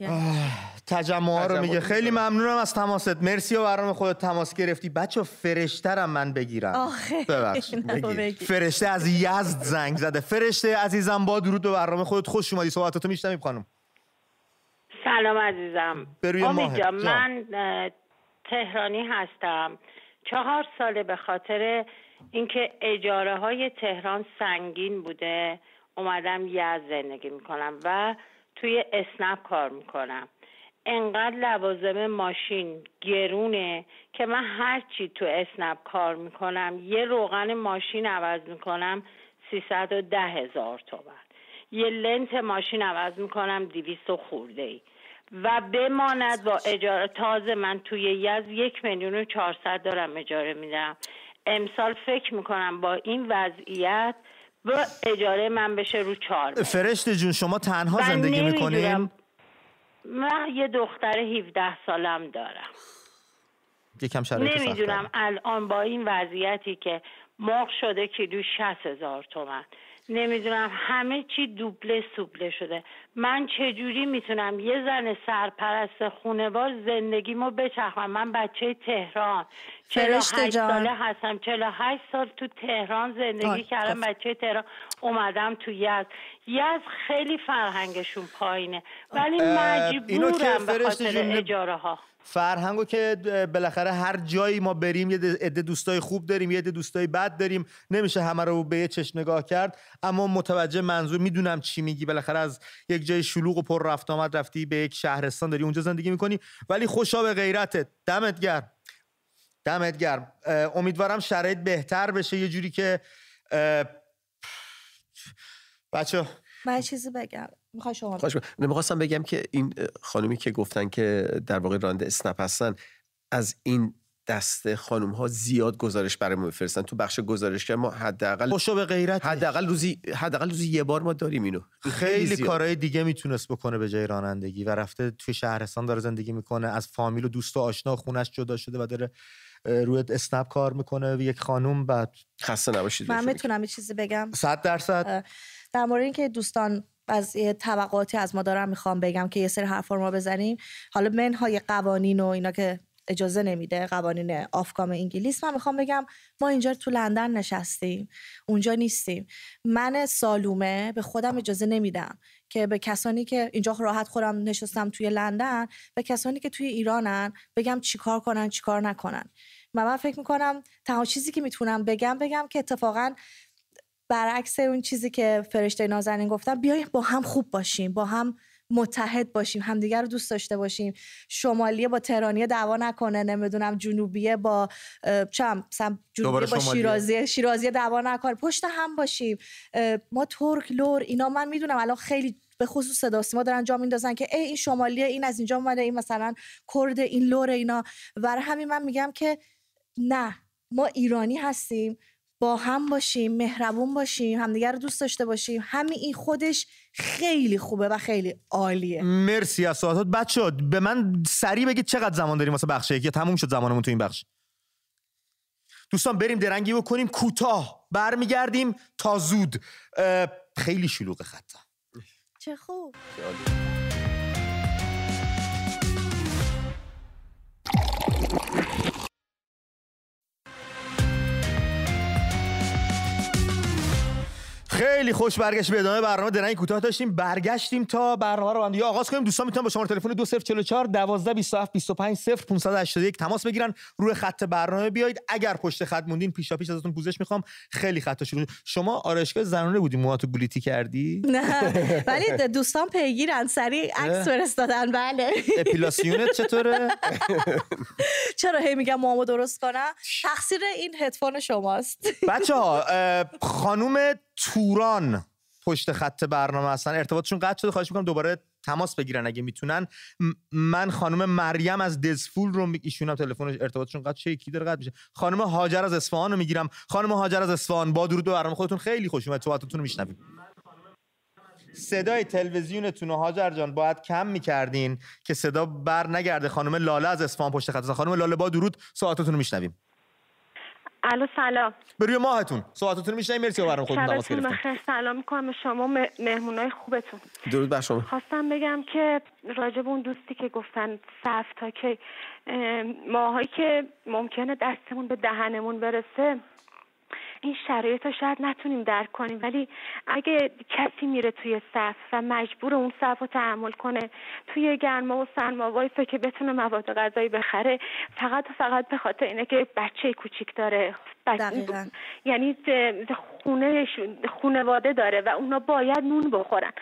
یعنی تجمع ها رو میگه خیلی. ممنونم از تماست مرسی و برنامه خودت تماس گرفتی بچه فرشترم من بگیرم آخه. ببخشید. فرشته از یزد زنگ زده فرشته عزیزم با درود به برنامه خودت خوش اومدی صحبتاتو میشنویم خانم سلام عزیزم به روی امید ماهت. جان جان. من تهرانی هستم چهار ساله به خاطر اینکه اجاره های تهران سنگین بوده. اومدم یزد زندگی می‌کنم و توی اسنپ کار می‌کنم. انقدر لوازم ماشین گرونه که من هرچی تو اسنپ کار می‌کنم یه روغن ماشین عوض می‌کنم سیصد و ده هزار تومن. یه لنت ماشین عوض می‌کنم دیویست خورده ای. و بماند با اجاره تازه من توی یز یک میلیون و چهارصد دارم اجاره میدم. امسال فکر می‌کنم با این وضعیت با اجاره من بشه رو چهار فرشته جون شما تنها زندگی. می‌کنین من یه دختر 17 سالم دارم یکم. نمی‌دونم الان با این وضعیتی که مرغ شده کیلو 60 هزار تومن نمی‌دونم همه چی دوبله سوبله شده. من چجوری می‌تونم یه زن سرپرست خونوار زندگیمو بچرخونم؟ من بچه تهران. فرشته 48 جان. ساله هستم. 48 سال تو تهران زندگی آه، کردم. آه. بچه تهران. اومدم تو یزد. یزد خیلی فرهنگشون پایینه. ولی مجبورم به خاطر اجاره ها فرهنگو که بالاخره هر جایی ما بریم یه عده دوستای خوب داریم یه عده دوستای بد داریم نمیشه همه رو به یه چشم نگاه کرد. اما متوجه منظور می‌دونم چی میگی. بالاخره از یک جای شلوغ و پر رفت آمد رفتی به یک شهرستان داری اونجا زندگی می‌کنی. ولی خوشا به غیرتت. دمت گرم. دمت گرم. امیدوارم شرایط بهتر بشه. یه جوری که بچه من چیزی بگم. می‌خوای شما خواهش. می‌خواستم بگم که این خانومی که گفتن که در واقع راننده اسنپ هستن از این دسته خانم ها زیاد گزارش برای ما بفرستن تو بخش گزارش که ما حداقل خوشا به غیرت حداقل روزی حداقل روزی یه بار ما داریم اینو. این خیلی زیاد. کارهای دیگه می‌تونست بکنه به جای رانندگی و رفته توی شهرستان داره زندگی می‌کنه از فامیل و دوست و آشنا خونش جدا شده و داره روی اسنپ کار می‌کنه یک خانوم بعد خسته نباشید. من می‌تونم یه چیزی بگم؟ صد درصد. اه، در مورد اینکه دوستان از یه طبقاتی از ما دارم می‌خوام بگم که یه سری حرفا رو ما بزنیم. حالا منهای قوانین و اینا که اجازه نمیده قوانین آفکام انگلیس من می‌خوام بگم ما اینجا تو لندن نشستیم اونجا نیستیم. من سالومه به خودم اجازه نمیدم که به کسانی که اینجا راحت خودم نشستم توی لندن به کسانی که توی ایرانن بگم چیکار کنن چیکار نکنن. و من فکر می‌کنم تنها چیزی که می‌تونم بگم بگم که اتفاقا برعکس اون چیزی که فرشته نازنین گفتم بیایم با هم خوب باشیم با هم متحد باشیم همدیگر رو دوست داشته باشیم. شمالیه با تهرانیه دعوا نکنه نمی‌دونم جنوبیه با چم جنوبیه با. شیرازیه شیرازیه دعوا نکنه. پشت هم باشیم. ما ترک لور اینا من می‌دونم الان خیلی به خصوص صدا سیما دارن جا میندازن که ای این شمالیه این از اینجا اومده این مثلا کرد این لور اینا. برای همین من میگم که نه ما ایرانی هستیم. با هم باشیم مهربون باشیم همدیگر رو دوست داشته باشیم. همین این خودش خیلی خوبه و خیلی عالیه. مرسی از سوالات. بچه به من سریع بگید چقدر زمان داریم واسه بخش یک یا تموم شد زمانمون تو این بخش؟ دوستان بریم درنگی بکنیم. کوتاه برمیگردیم تا زود. خیلی شلوغ خطا چه خوب. خیلی خوش برگشت به ادامه برنامه درنگ کوتاه داشتیم. برگشتیم تا برنامه رو دیگه آغاز کنیم. دوستان می‌تونن با شماره تلفن 2044 12 27 25 0 581 تماس بگیرن. روی خط برنامه بیایید. اگر پشت خط موندین پیشا پیش ازتون پوزش می‌خوام. خیلی خطا شروع. شما آرایشگاه زنانه بودی. موهاتو گلیتی کردی؟ نه. ولی دوستان پیگیرن. سریع عکس فرستادن. بله. اپیلاسیونت چطوره؟ چرا هی میگم موامو درست کنم؟ تقصیر این هدفون شماست. بچه ها خانوم توران پشت خط برنامه هستن. ارتباطشون قطع شده خواهش می‌کنم دوباره تماس بگیرن اگه می‌تونن. من خانم مریم از دزفول رو می- ایشون هم تلفن ارتباطشون قطع چه یکی داره قطع میشه. خانم هاجر از اصفهان رو می‌گیرم. خانم هاجر از اصفهان با درود به خودتون خیلی خوش اومد صحبتتون رو میشنویم. صدای تلویزیونتون رو هاجر جان باید کم می‌کردین که صدا بر نگرده خانم لاله از اصفهان پشت خط. خانم لاله با درود صحبتتون رو میشنویم. الو سلام. به روی ماهتون. صحبتتون رو میشنویم مرسی با برنامه خودتون تماس گرفتین. بخیر. سلام می‌کنم به شما م- مهمونای خوبتون. درود بر شما. خواستم بگم که راجع به اون دوستی که گفتن صف تا که اه، ماهایی که ممکنه دستمون به دهنمون برسه این شرایط رو شاید نتونیم درک کنیم ولی اگه کسی میره توی صف و مجبور اون صف رو تحمل کنه توی گرما و سرما وایسه که بتونه مواد غذایی بخره فقط فقط به خاطر اینه که بچه کوچیک داره. دقیقاً. یعنی خونه خونواده داره و اونا باید نون بخورن.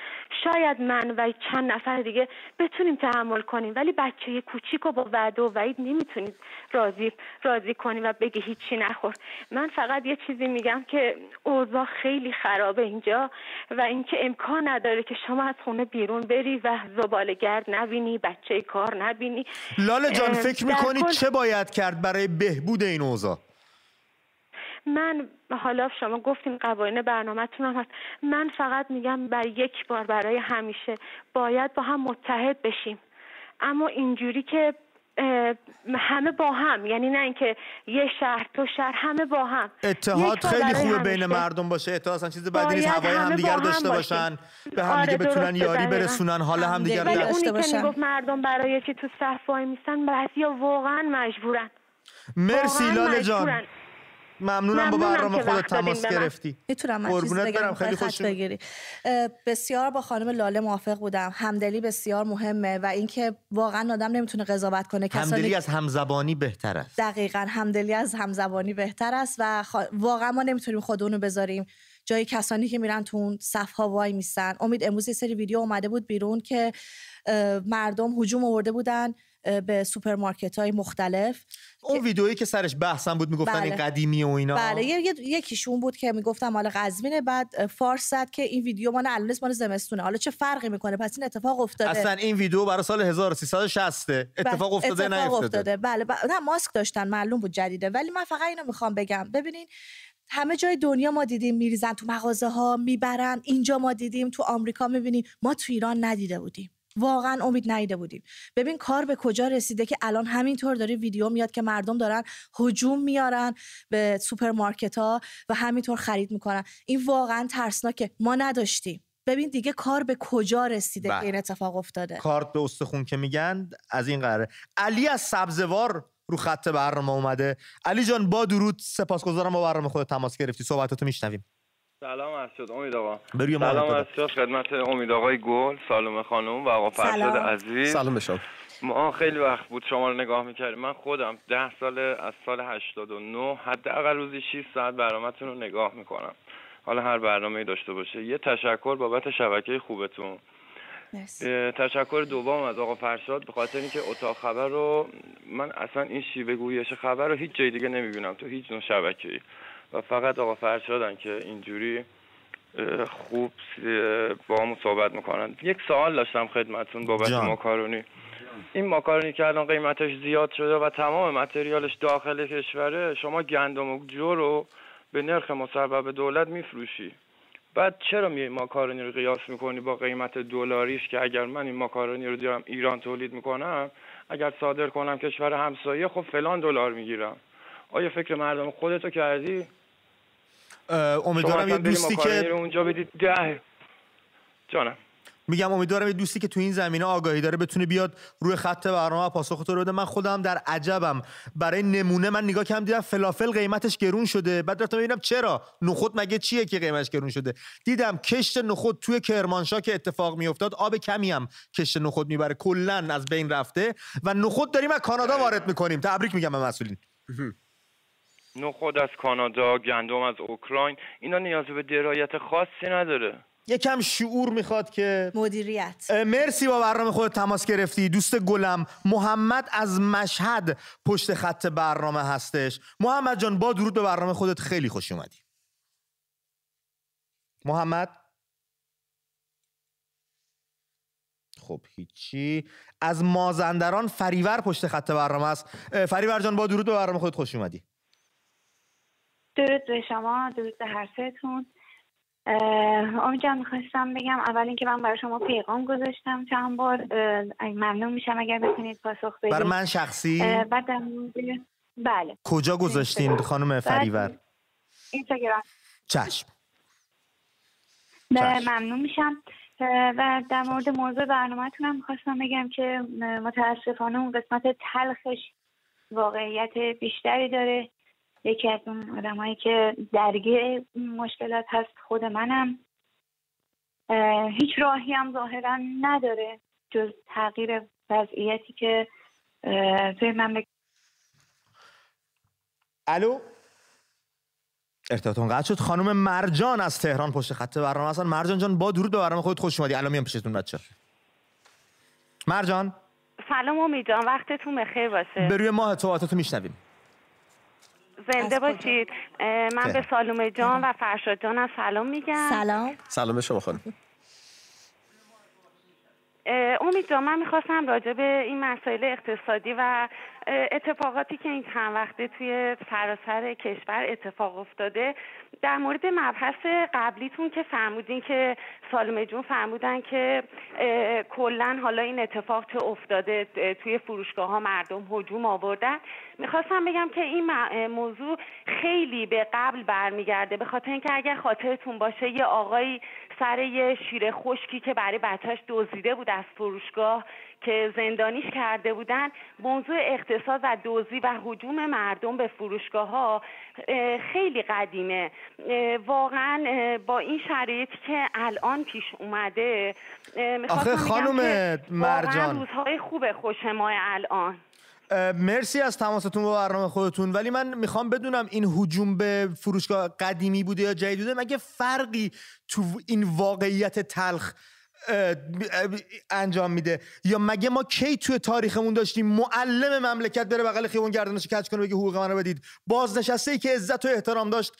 شاید من و چند نفر دیگه بتونیم تحمل کنیم ولی بچه کوچیک و با وعده و وعید نمی‌تونید راضی راضی کنی و بگی هیچی نخور. من فقط یه چیزی میگم که اوضاع خیلی خرابه اینجا و اینکه امکان نداره که شما از خونه بیرون بری و زباله گرد نبینی بچه کار نبینی. لاله جان فکر کل- چه باید کرد برای بهبود این اوضاع؟ من حالا شما گفتین قوانین برنامهتون هم هست. من فقط میگم بر یک بار برای همیشه باید با هم متحد بشیم. اما اینجوری که همه با هم یعنی نه اینکه یه شهر تو شهر همه با هم. اتحاد خیلی خوبه همیشه. بین مردم باشه. اتحاد اصلا چیز بدی نیست. هوای همدیگر هم داشته باشیم. باشن. به همدیگه آره، بتونن درسته، یاری دقیقاً. برسونن. حال همدیگر رو داشته اونی که باشن. می‌گفت مردم برای چی تو صف وای میستن بعضیا واقعا مجبورن. مرسی لاله جان. مجبورن. ممنونم با ممنونم برنامه خودت تماس. گرفتی. می‌تونم من چیزی قربونت بگم؟ برم، خیلی خوش بگیری. بسیار با خانم لاله موافق بودم. همدلی بسیار مهمه و اینکه واقعا آدم نمی‌تونه قضاوت کنه. کسانی همدلی از همزبانی بهتر است. دقیقا همدلی از همزبانی بهتر است و خا- واقعا ما نمی‌تونیم خودمون رو بذاریم جای کسانی که میرن تو اون صف ها وای میستن امید امروز یه سری ویدیو اومده بود بیرون که مردم هجوم آورده بودن. به سوپرمارکت های مختلف. اون ویدئویی که سرش بحثم بود می‌گفتن بله. این قدیمی و اینا. بله یکیشون بود که می‌گفتم مال قزوینه بعد فارس زد که این ویدیو مال الان نیست، مال زمستونه. حالا چه فرقی می‌کنه؟ پس این اتفاق افتاده. اصلا این ویدیو برای سال 1360 اتفاق بله، افتاده نه اتفاق افتاده افتاده. بله ب- نه ماسک داشتن معلوم بود جدیده. ولی من فقط اینو می‌خوام بگم. ببینین همه جای دنیا ما دیدیم میریزن تو مغازه ها می‌برن. اینجا ما دیدیم تو آمریکا می‌بینیم ما تو ایران ندیده بودیم. واقعا امید ندیده بودیم. ببین کار به کجا رسیده که الان همینطور داره ویدیو میاد که مردم دارن هجوم میارن به سوپرمارکت ها و همینطور خرید می‌کنن. این واقعا ترسناکه. ما نداشتیم. ببین دیگه کار به کجا رسیده بله. که این اتفاق افتاده؟ کارد به استخون که میگن از این قراره. علی از سبزوار رو خط برنامه اومده. علی جان با درود. سپاسگزارم با برنامه خودت تماس گرفتی. صحبتاتو میشنویم. سلام از شد امید آقا. روی سلام شد خدمت امید آقای گل سالومه خانم و آقا فرشاد سلام. عزیز. سلام به شما. ما خیلی وقت بود شما رو نگاه می‌کردیم. من خودم ده سال از سال 89 حداقل روزی 6 ساعت برنامه‌تون رو نگاه می‌کنم. حالا هر برنامه داشته باشه. یه تشکر بابت شبکه خوبتون. تشکر دوم از آقا فرشاد به خاطر اینکه اتاق خبر رو من اصلا این شیوه گویش خبر رو هیچ جای دیگه نمی‌بینم تو هیچ نوع شبکه‌ای. و فقط آقا فرشادن که اینجوری خوب با همون صحبت می‌کنن. یک سوال داشتم خدمتون بابت. ماکارونی. این ماکارونی که الان قیمتش زیاد شده و تمام متریالش داخل کشوره شما گندم و جو رو به نرخ مسبب دولت میفروشی. بعد چرا می ماکارونی رو قیاس می‌کنی با قیمت دلاریش که اگر من این ماکارونی رو بیارم ایران تولید می‌کنم اگر صادر کنم کشور همسایه خب فلان دلار می‌گیرم. آیا فکر مردم خودتو کردی؟ امیدوارم یه دوستی که رو اونجا بدید. ده. جانم. میگم امیدوارم یه دوستی که تو این زمینه آگاهی داره بتونه بیاد روی خط برنامه پاسخ تو رو بده. من خودم در عجبم. برای نمونه من نگاه کردم دیدم فلافل قیمتش گرون شده. بعد رفتم ببینم چرا؟ نخود مگه چیه که قیمتش گرون شده؟ دیدم کشت نخود توی کرمانشاه که اتفاق میافتاد آب کمی هم کشت نخود می‌بره. کلا از بین رفته. و نخود داریم از کانادا وارد می‌کنیم. تبریک میگم به مسئولین. نخود از کانادا گندم از اوکراین اینا نیاز به درایت خاصی نداره. یکم شعور می‌خواد که مدیریت. مرسی با برنامه خود تماس گرفتی. دوست گلم محمد از مشهد پشت خط برنامه هستش. محمد جان با درود به برنامه خودت. خیلی خوش اومدی. محمد؟ خب هیچی. از مازندران فریور پشت خط برنامه است. فریور جان با درود به برنامه خودت. خوش اومدی. درود به شما درود به هر سهتون جان می‌خواستم بگم اول اینکه من برای شما پیغام گذاشتم چند بار. ممنون میشم اگر بتونید پاسخ بدید. برای من شخصی؟ بعد بله. کجا گذاشتین خانم فریور؟ اینستاگرام. چشم. ممنون میشم. و در مورد موضوع برنامهتون هم می‌خواستم بگم که متاسفانه اون قسمت تلخش واقعیت بیشتری داره. یکی از اون آدمایی که درگیر مشکلات هست خود منم. هیچ راهی هم ظاهرا نداره جز تغییر وضعیتی که توی مملکت الو؟ ارتباطمون قطع شد. خانم مرجان از تهران پشت خط برنامه هستن. مرجان جان با درود به برنامه خودت. خوش اومدی. الان میام پیشتون بچه مرجان؟ سلام امید جان. وقتتون بخیر باشه. به روی ماه تواتتو میشنویم. زنده باشید. من به سالومه جان و فرشاد جانم سلام میگم. سلام. سلام به شما خانم. امید جان من می‌خواستم راجع به این مسائل اقتصادی و اتفاقاتی که این چند وقته توی سراسر کشور اتفاق افتاده در مورد مبحث قبلیتون که فرمودین که سالمه جون فرمودن که کلا حالا این اتفاق چه افتاده توی فروشگاه ها مردم هجوم آوردن. می‌خواستم بگم که این موضوع خیلی به قبل برمیگرده به خاطر اینکه اگر خاطرتون باشه یه آقایی سر یه شیر خشکی که برای بچهش دزدیده بود از فروشگاه که زندانیش کرده بودن موضوع اقتصاد و دزدی و حجوم مردم به فروشگاه ها خیلی قدیمه واقعا با این شرایطی که الان پیش اومده آخه خانم مرجان. روزهای خوب خوش ماه الان مرسی از تماستون با برنامه خودتون. ولی من می‌خوام بدونم این هجوم به فروشگاه قدیمی بوده یا جدید بوده؟ مگه فرقی تو این واقعیت تلخ انجام میده؟ یا مگه ما کی توی تاریخمون داشتیم؟ معلم مملکت بره بغل خیابون گردنش کج کنه بگه حقوق منو بدید. بازنشسته ای که عزت و احترام داشت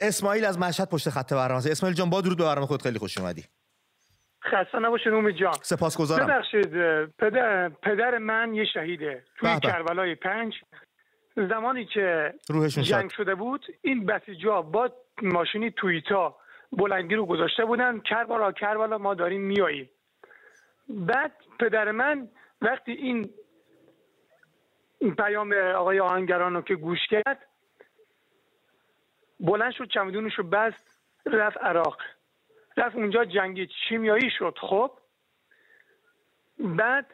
اسماعیل از مشهد پشت خط برنامه. اسماعیل جان با درود به برنامه خود. خیلی خوش اومدی. خسته نباشید امید جان. سپاسگزارم. ببخشید پدر, پدر من یه شهیده. توی به به. کربلای پنج زمانی که روحشون. جنگ شده بود این بسیجا با ماشینی تویتا بلندی رو گذاشته بودن. کربلا کربلا ما داریم میاییم. بعد پدر من وقتی این این پیام آقای آهنگران رو که گوش کرد بلند شد چمدونش رو بست رفت عراق. رفت اونجا جنگ شیمیایی شد خب. بعد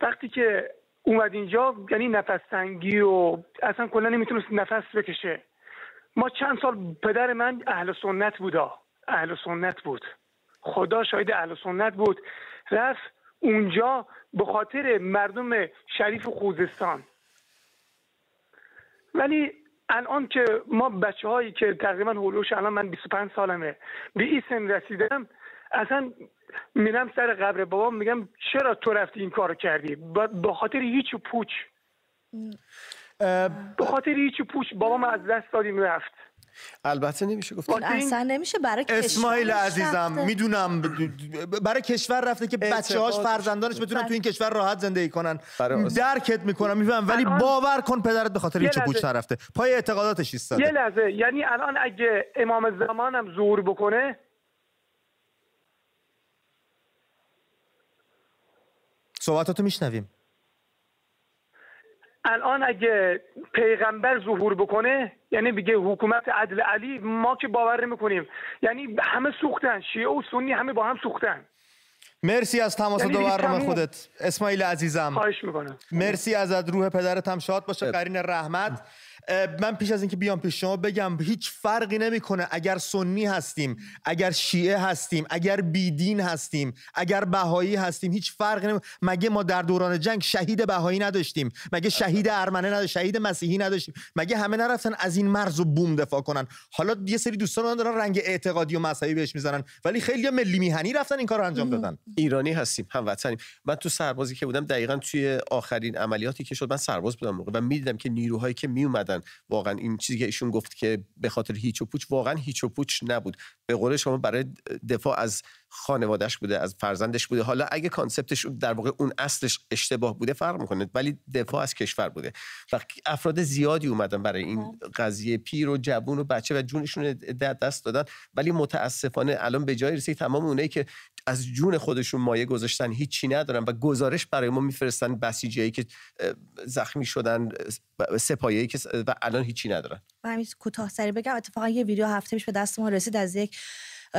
وقتی که اومد اینجا یعنی نفس تنگی و اصلا کلا نمی‌تونست نفس بکشه. ما چند سال پدر من اهل سنت بودا اهل سنت بود. خدا شاید اهل سنت بود. رفت اونجا به خاطر مردم شریف خوزستان. ولی الان که ما بچه هایی که تقریبا هولوش الان من 25 سالمه به این سن رسیدم اصلا میرم سر قبر بابام میگم چرا تو رفتی این کارو کردی؟ با- به خاطر هیچ پوچ. به خاطر هیچ پوچ بابام از دست دادیم رفت. البته نمیشه گفت. اصلا نمیشه برای اسماعیل عزیزم رفته. می‌دونم برای کشور رفته که بچه هاش فرزندانش بتونن تو این کشور راحت زندگی کنن. درکت می‌کنم میفهم ولی باور کن پدرت به خاطر یه پوچ لحظه. نرفته. پای اعتقاداتش یه ایستاده لحظه یعنی الان اگه امام زمانم ظهور بکنه؟ صحبتاتو میشنویم. الان اگه پیغمبر ظهور بکنه یعنی بگه حکومت عدل علی ما که باور نمی‌کنیم. یعنی همه سوختن شیعه و سنی همه با هم سوختن. مرسی از تماس یعنی دو برنامه. خودت. اسماعیل عزیزم. خواهش می‌کنم. مرسی ازت روح پدرت هم شاد باشه. قرین رحمت. من پیش از اینکه بیام پیش شما بگم هیچ فرقی نمی‌کنه اگر سنی هستیم اگر شیعه هستیم اگر بیدین هستیم اگر بهایی هستیم هیچ فرقی نمی‌کنه مگه ما در دوران جنگ شهید بهایی نداشتیم؟ مگه شهید ارمنه نداشتیم شهید مسیحی نداشتیم؟ مگه همه نرفتن از این مرز و بوم دفاع کنن؟ حالا یه سری دوستان دارن رنگ اعتقادی و مذهبی بهش می‌زنن ولی خیلی ملی میهنی رفتن این کار رو انجام دادن. ایرانی هستیم هموطنیم. من تو سربازی که بودم دقیقا توی آخرین عملیاتی که شد من سرباز بودم موقع و می‌دیدم که نیروهایی که می اومدن واقعا این چیزی که ایشون گفت که به خاطر هیچ و پوچ واقعا هیچ و پوچ نبود. به قول شما برای دفاع از خانوادهش بوده از فرزندش بوده. حالا اگه کانسپتش در واقع اون اصلش اشتباه بوده فرق می‌کنه. ولی دفاع از کشور بوده. و افراد زیادی اومدن برای این قضیه. پیر و جوون و بچه و جونشون دست دادن. ولی متاسفانه الان به جای رسید تمام اونایی که از جون خودشون مایه گذاشتن هیچی ندارن و گزارش برای ما میفرستن بسیجی که زخمی شدن اه، سپاهیایی که س- و الان هیچی ندارن. من همین کوتاه سری بگم اتفاقا یه ویدیو هفته پیش به دست ما رسید از یک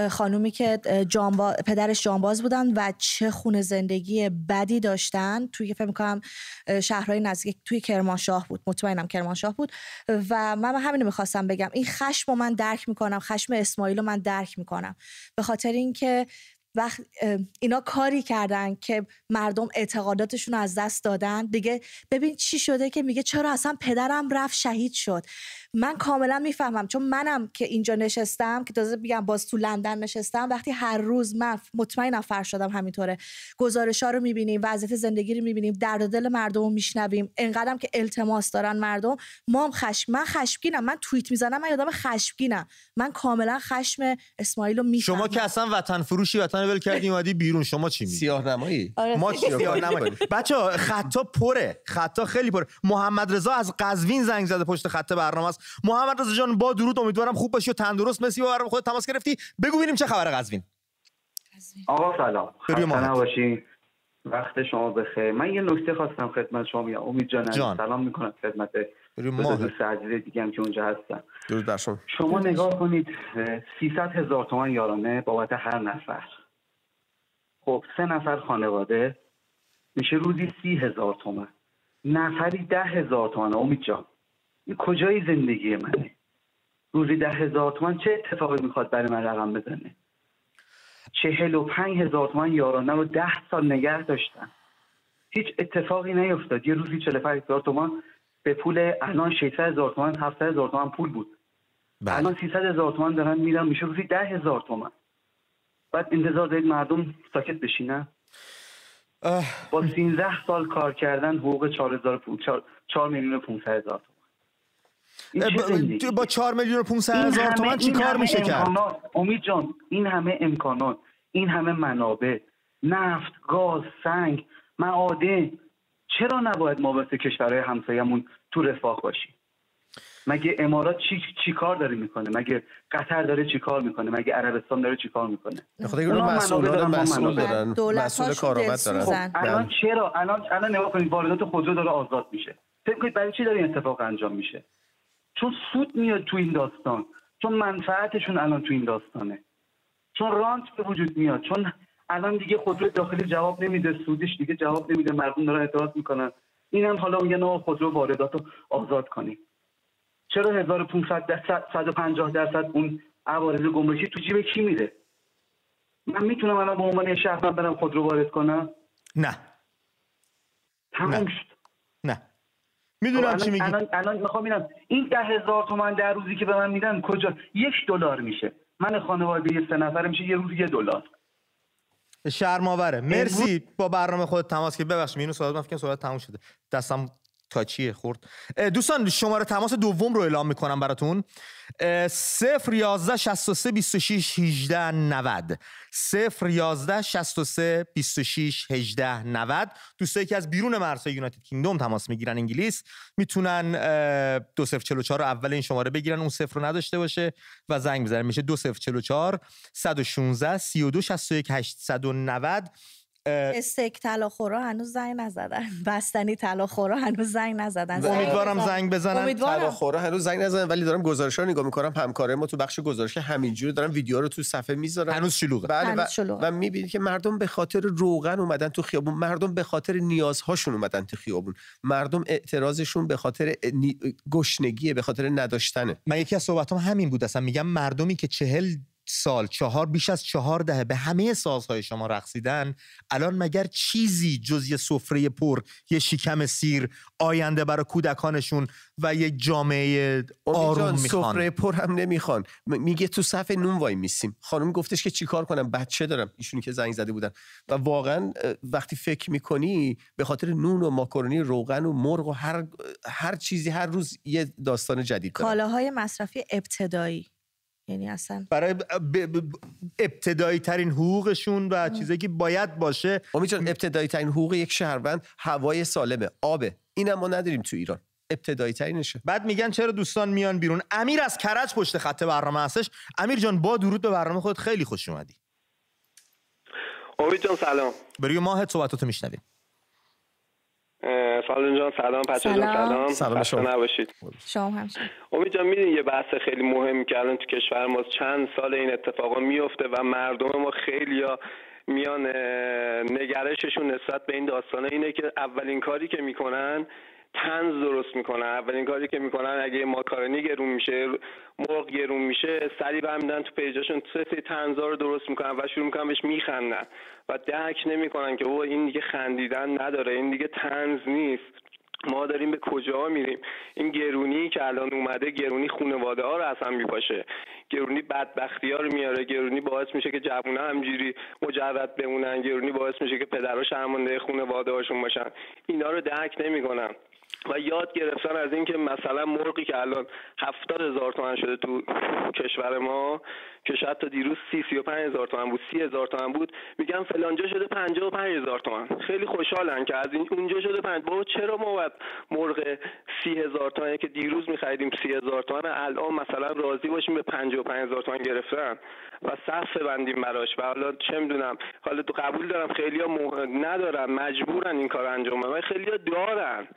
خانومی که اه، جانبا... پدرش جانباز بودن و چه خونه زندگی بدی داشتن. توی فکر می‌کنم شهرهای نزدیک توی کرمانشاه بود. مطمئنم کرمانشاه بود. و من همین رو می‌خواستم بگم. این خشم رو من درک می‌کنم. خشم اسماعیل رو من درک می‌کنم. به خاطر اینکه وقت اینا کاری کردن که مردم اعتقاداتشون از دست دادن. دیگه ببین چی شده که میگه چرا اصلا پدرم رفت شهید شد. من کاملا می‌فهمم چون منم که اینجا نشستم که تازه بگم باز تو لندن نشستم وقتی هر روز من مطمئنم فرش شدم همینطوره. گزارش ها رو می‌بینیم وضعیت زندگی رو می‌بینیم درد دل مردم رو میشنویم. انقدرم که التماس دارن مردم. ما هم خشم من خشمگینم. من توییت می‌زنم من یادم خشمگینم. من کاملا خشم اسماعیل رو می‌فهمم. شما که اصلا وطن فروشی وطن ول کردی اومدی بیرون. شما چی میگی؟ سیاه نمایی آره. ما سیاه نمایی بچه خطا پره. خطا خیلی پره. محمد رضا از قزوین زنگ زده پشت خط برنامه است محمد رضا جان با درود امیدوارم خوب باشی و تندرست. مسی با برنامه خود تماس گرفتی. بگو ببینیم چه خبر قزوین. آقا سلام. خسته ماهت. نباشین. وقت شما بخیر. من یه نکته خواستم خدمت شما بگم. امید جان جان. سلام می‌کنم خدمت. دوست عزیز دیگه هم که اونجا هستن درود بر شما. شما نگاه کنید اه، 300 هزار تومن یارانه بابت هر نفر. خب سه نفر خانواده. میشه روزی سی هزار تومن نفری ده هزار تومن امید جان. این کجای زندگی منه؟ روزی ده هزار تومن چه اتفاقی می‌خواد برای من رقم بزنه؟ چهل و پنج هزار تومن یارانه رو ده سال نگه داشتم. هیچ اتفاقی نیفتاد. یه روزی چهل پنج هزار تومن به پول الان 600 هزار تومن 700 هزار تومن پول بود. بله. الان 300 هزار تومن دارن میدن میشه روزی ده هزار تومن بعد انتظار دارید مردم ساکت بشینن با 13 سال کار کردن حقوق 4000 4 میلیون و 500 هزار تومن این چه اه، زندگی؟ ب- با 4 میلیون و 500 این هزار تومن چی کار میشه کرد؟ امید جان این همه امکانات این همه منابع نفت گاز سنگ معادن چرا نباید ما واسه کشورهای همسایمون تو رفاه باشیم؟ مگه امارات چی, چی کار داره می‌کنه؟ مگه قطر داره چی کار می‌کنه؟ مگه عربستان داره چی کار می‌کنه؟ اینکه اونا مسئول دارن مسئول دارن. مسئول کارآمد دارن. خب الان بله. چرا؟ الان الان نگاه کنید واردات خودرو داره آزاد میشه. فکر کنید برای چی داره این اتفاق انجام میشه؟ چون سود میاد تو این داستان چون منفعتشون الان تو این داستانه. چون رانت به وجود میاد چون الان دیگه خودرو داخلی جواب نمیده سودش دیگه جواب نمیده مردم دارن اعتراض می‌کنن. اینم حالا میگن آقا خودرو واردات رو آزاد کنیم. چرا 1500 درصد 150 درصد اون عوارض گمرکی تو جیب کی میره من می‌تونم الان به عنوان شهروند برم خودرو وارد کنم؟ نه. تمام شد. نه. می‌دونم خب چی میگی. الان الان می‌خوام ببینم. این ده هزار تومن در روزی که به من میدن کجا؟ یک دلار میشه. من خانواده یه سه نفره میشه یه روز یه دلار. شرماوره مرسی با برنامه خود تماس که ببخشید اینو صحبت من فکر صحبت تموم شده. دستم تاچیه خورد؟ اه، دوستان شماره تماس دوم رو اعلام می‌کنم براتون. 0 11 63 26 18 90 0 11 63 26 18 90 دوستایی که از بیرون مرزهای یونایتد کینگدوم تماس می‌گیرن انگلیس می‌تونن اه، 2044 رو اول این شماره بگیرن اون صفر رو نداشته باشه و زنگ بزنن. میشه 2044 116 32 61 890 اه، استیک طلاخورا هنوز زنگ نزدن. *laughs* بستنی طلاخورا هنوز زنگ نزدن. زنگ امیدوارم. زنگ بزنن. طلاخورا هنوز زنگ نزدن ولی دارم گزارش رو نگاه می‌کنم. همکارای ما تو بخش گزارش همینجوری دارن ویدیو رو تو صفحه می‌ذارن. هنوز شلوغه. بله هنوز و. و می‌بینید که مردم به خاطر روغن اومدن تو خیابون. مردم به خاطر نیازهاشون اومدن تو خیابون. مردم اعتراضشون به خاطر نی- گشنگیه به خاطر نداشتنه. من یکی از صحبتام همین بود. اصلا میگم مردمی که چهل سال چهار بیش از چهار دهه به همه سازهای شما رقصیدن الان مگر چیزی جز یه سفره پر یه شکم سیر آینده برای کودکانشون و یه جامعه آروم می‌خوان؟ سفره پر هم نمی‌خوان. م- میگه تو صف نون وای میسیم. خانم گفتش که چیکار کنم؟ بچه دارم. ایشونی که زنگ زده بودن. و واقعا وقتی فکر می‌کنی به خاطر نون و ماکارونی روغن و مرغ و هر هر چیزی هر روز یه داستان جدید داره کالاهای مصرفی ابتدایی. یعنی اصلا. برای ب- ب- ب- ابتدایی ترین حقوقشون و چیزایی که باید باشه. امید جان ابتدایی ترین حقوق یک شهروند هوای سالمه. آبه. اینم ما نداریم تو ایران. ابتدایی ترینشه بعد میگن چرا دوستان میان بیرون؟ امیر از کرج پشت خط برنامه هستش. امیر جان با درود به برنامه خودت. خیلی خوش اومدی. امید جان سلام. برای ماهت صحبتاتو میشنویم. سالون جان سلام بچه جان سلام. سلام سلام. نباشید شما همشه امید جان می‌دونی یه بحث خیلی مهم که الان تو کشور ما چند سال این اتفاقا میفته و مردم ما خیلی میان اه، نگرششون نسبت به این داستانه اینه که اولین کاری که می‌کنن تنز درست می‌کنن. اولین کاری که می‌کنن اگه ماکارونی گرون میشه مرغ گرون میشه سری برمیدن تو پیجاشون سه سری تنزا رو درست می‌کنن و شروع می‌کنن بهش میخندن. و درک نمی‌کنن که او این دیگه خندیدن نداره این دیگه تنز نیست. ما داریم به کجا میریم؟ این گرونی که الان اومده گرونی خانواده ها رو اصلا میپاشه. گرونی بدبختی ها رو میاره. گرونی باعث میشه که جوونه همجوری مجرد بمونن. گرونی باعث میشه که پدرها شرمنده خانواده هاشون باشن. اینا رو درک نمی‌کنن. و یاد گرفتن از اینکه مثلا مرغی که الان هفتاد هزار تومن شده تو کشور ما که شاید تا دیروز سی سی و پنج هزار تومن بود سی هزار تومن بود. میگن فلانجا شده پنجاه و پنج هزار تومن. خیلی خوشحالن که از این اونجا شده پنج. بابا چرا ما باید مرغ سی هزار تومن که دیروز میخریدیم سی هزار تومن الان مثلا راضی باشیم به پنجاه و پنج هزار تومن گرفتن و صف بندیم براش؟ و حالا چه می‌دونم. حالا تو قبول دارم خیلی ها ندارن مجبورن این کار انجام بدن خیلی دارن.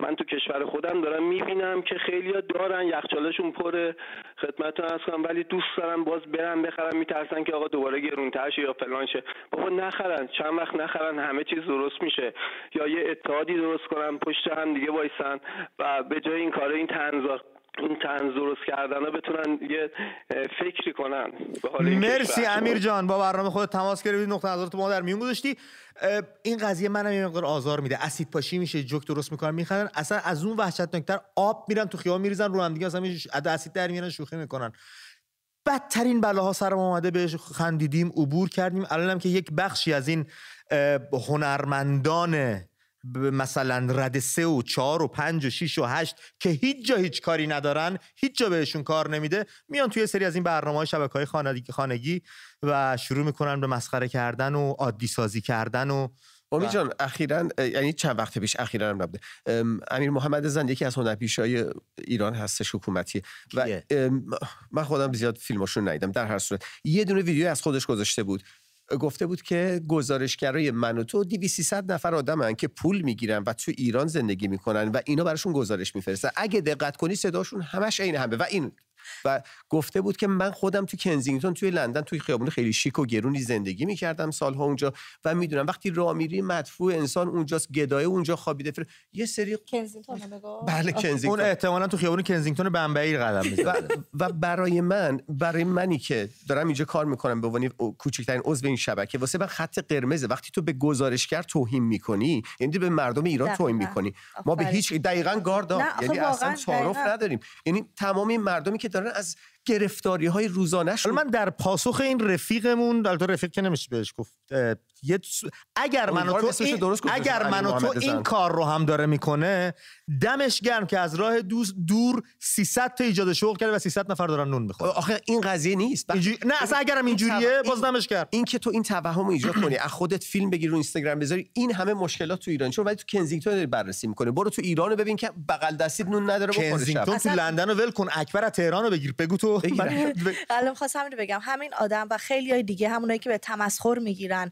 من تو کشور خودم دارم می‌بینم که خیلی ها دارن یخچالشون پر خدمتتون کنم ولی دوست دارم باز برن بخرن میترسن که آقا دوباره گرونتر شه یا فلان شه. بابا نخرن چند وقت نخرن همه چیز درست میشه. یا یه اتحادی درست کنن پشت هم دیگه وایسن و به جای این کار این تنظار این تنز درست کردن ها بتونن یه فکری کنن به حال مرسی امیر جان. با برنامه خود تماس گرفتید نقطه نظرت ما در میون گذاشتی. این قضیه منم یه مقدار آزار میده. اسید پاشی میشه جوک درست می‌کنن میخندن. اصلا از اون وحشتناکتر آب میرن تو خیابان میریزن رو هم دیگه اصلا اسید در میارن شوخی می‌کنن. بدترین بلاها سرم اومده بهش خندیدیم عبور کردیم. الانم که یک بخشی از این هنرمندان مثلا رد سه و چهار و پنج و شیش و هشت که هیچ جا هیچ کاری ندارن هیچ جا بهشون کار نمیده میان توی سری از این برنامه های شبکه های خانگی, خانگی و شروع می‌کنن به مسخره کردن و عادی سازی کردن و امی جان اخیرا یعنی چند وقت پیش اخیرا هم نبوده. امیر محمد زند یکی از هنرپیشای ایران هستش حکومتی و من خودم زیاد فیلماشون ندیدم در هر صورت. یه دونه ویدیو از خودش گذاشته بود. گفته بود که گزارشگرای من و تو 2300 نفر آدمن که پول می‌گیرن و تو ایران زندگی می‌کنن و اینا براشون گزارش میفرستن اگه دقت کنی صداشون همش عین همه و این و گفته بود که من خودم تو کنزینگتون توی لندن توی خیابون خیلی شیک و گرونی زندگی می‌کردم سالها اونجا و می‌دونم وقتی راه میری مدفوع انسان اونجاست گدای اونجا خوابیده فر... یه سری کنزینگتون *laughs* بله کنزینگتون. اون احتمالا تو خیابون کنزینگتون بمبئی قدم می‌زنه. و, و برای من برای منی که دارم اینجا کار می‌کنم به عنوان کوچکترین عضو این شبکه واسه من خط قرمزه. وقتی تو به گزارشگر توهین می‌کنی یعنی به مردم ایران توهین می‌کنی. ما به هیچ دقیقا گاردا یعنی اصلا تعارف نداریم. یعنی تمام مردمی که دارن از گرفتاری های روزانه من در پاسخ این رفیقمون البته رفیق که نمیشه بهش گفت یه اگر من تو این... اگر من تو این کار رو هم داره می‌کنه دمش گرم که از راه دوست دور 300 تا ایجاد شغل کرده و 300 نفر دارن نون می‌خورن. آخه این قضیه نیست. اینجوری... نه اصلا اگرم اینجوریه باز دمش گرم. این که تو این توهم ایجاد کنی از خودت فیلم بگیر رو اینستاگرام بذاری این همه مشکلات تو ایران. چون ولی تو کنزینگتون داری بررسی می‌کنه برو تو ایران رو ببین که بغل دستی نون نداره بخوره کنزینگتون تو لندن رو ول کن اکبر از تهران رو بگیر. بگو تو. *laughs* الان خواستم بگم. همین آدم و خیلی های دیگه همونایی که به تمسخر می‌گیرن.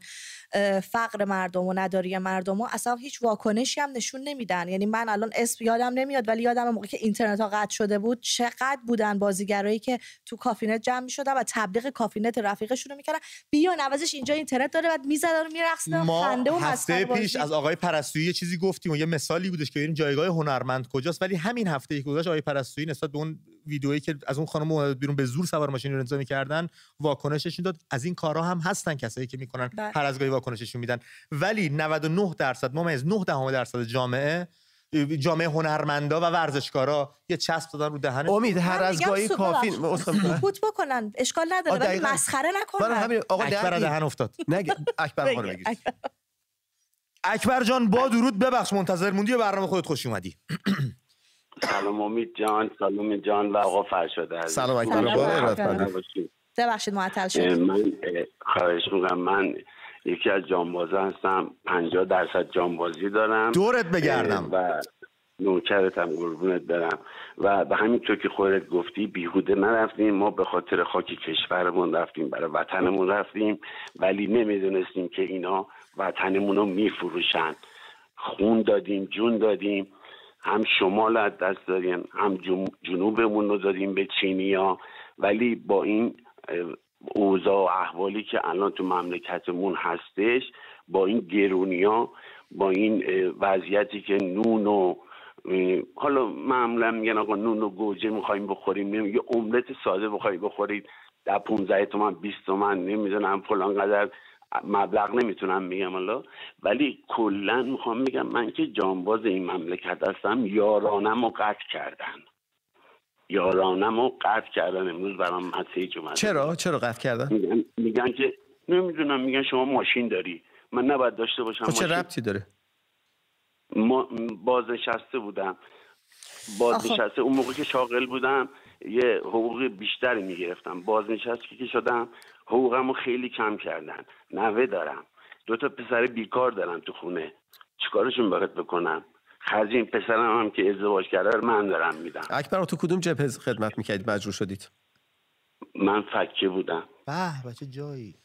فقر مردم و نداری مردم و اصلا هیچ واکنشی هم نشون نمیدن. یعنی من الان اسم یادم نمیاد ولی یادم موقع که اینترنت ها قطع شده بود چقدر بودن بازیگرایی که تو کافینت جمع می‌شدن و تبلیغ کافینت رفیقشون رو می‌کردن. بیا نوازش اینجا اینترنت داره بعد می‌زدن و میرقصن با خنده و هفته پیش از آقای پرستویی چیزی گفتیم و یه مثالی بودش که این جایگاه هنرمند کجاست. ولی همین هفته که گذشت آقای پرستویی نسبت به اون ویدئویی که از اون خانم بیرون به زور سوار ماشین رو انتظار می‌کردن واکنششون داد. از این کارها هم هستن کسایی که می‌کنن. بله. هر از گاهی واکنششون میدن. ولی 99 درصد ما از 9 دهم درصد جامعه جامعه هنرمندا و ورزشکارا یه چسب دادن رو دهن. امید هر از گاهی کافی فوت بکنن. اشکال نداره ولی مسخره نکنن. همین آقا اکبر دهن افتاد. *laughs* نگه. اکبر رو اکبر جان با درود. ببخش منتظر موندی و برنامه خودت خوش اومدی. *clears throat* سلام امید جان سلام جان و آقا فرشاد سلام اکبر ببخشید معطل شد. من خواهش می‌کنم. من یکی از جانبازا هستم. 50 درصد جانبازی دارم. دورت بگردم. و نوکرتم قربونت برم. و به همینطور که خودت گفتی بیهوده نرفتیم. ما به خاطر خاک کشورمون رفتیم برای وطنمون رفتیم. ولی نمی‌دونستیم که اینا وطنمون رو میفروشن. خون دادیم جون دادیم. هم شمال از دست دادیم هم جنوبمون رو دادیم به چینیا. ولی با این اوضاع و احوالی که الان تو مملکتمون هستش با این گرونیا با این وضعیتی که نون و حالا معمولا میگن آقا نون و گوجه می‌خوایم بخوریم یه املت ساده بخوای بخورید در 15 تومن 20 تومن نمی‌دونم فلان قدر. مبلغ نمی‌تونم میگم حالا ولی کلا می‌خوام میگم من که جانباز این مملکت هستم یارانم رو قطع کردن. یارانم رو قطع کردن. امروز برام مسیج اومده. چرا؟ چرا قطع کردن؟ میگن, میگن که نمی‌دونم میگن شما ماشین داری. من نباید داشته باشم خب چه. ربطی داره؟ ما بازنشسته بودم. بازنشسته اون موقع که شاغل بودم یه حقوق بیشتری می‌گرفتم. بازنشسته که شدم حقوقمو خیلی کم کردن. نوه دارم. دو تا پسر بیکار دارم تو خونه. چیکارشون باید بکنم؟ خرج این پسرم هم که ازدواج کرده رو من دارم میدم. اکبر تو کدوم جبهه خدمت می‌کردید مجبور شدید. من فکه بودم. به چه جایی؟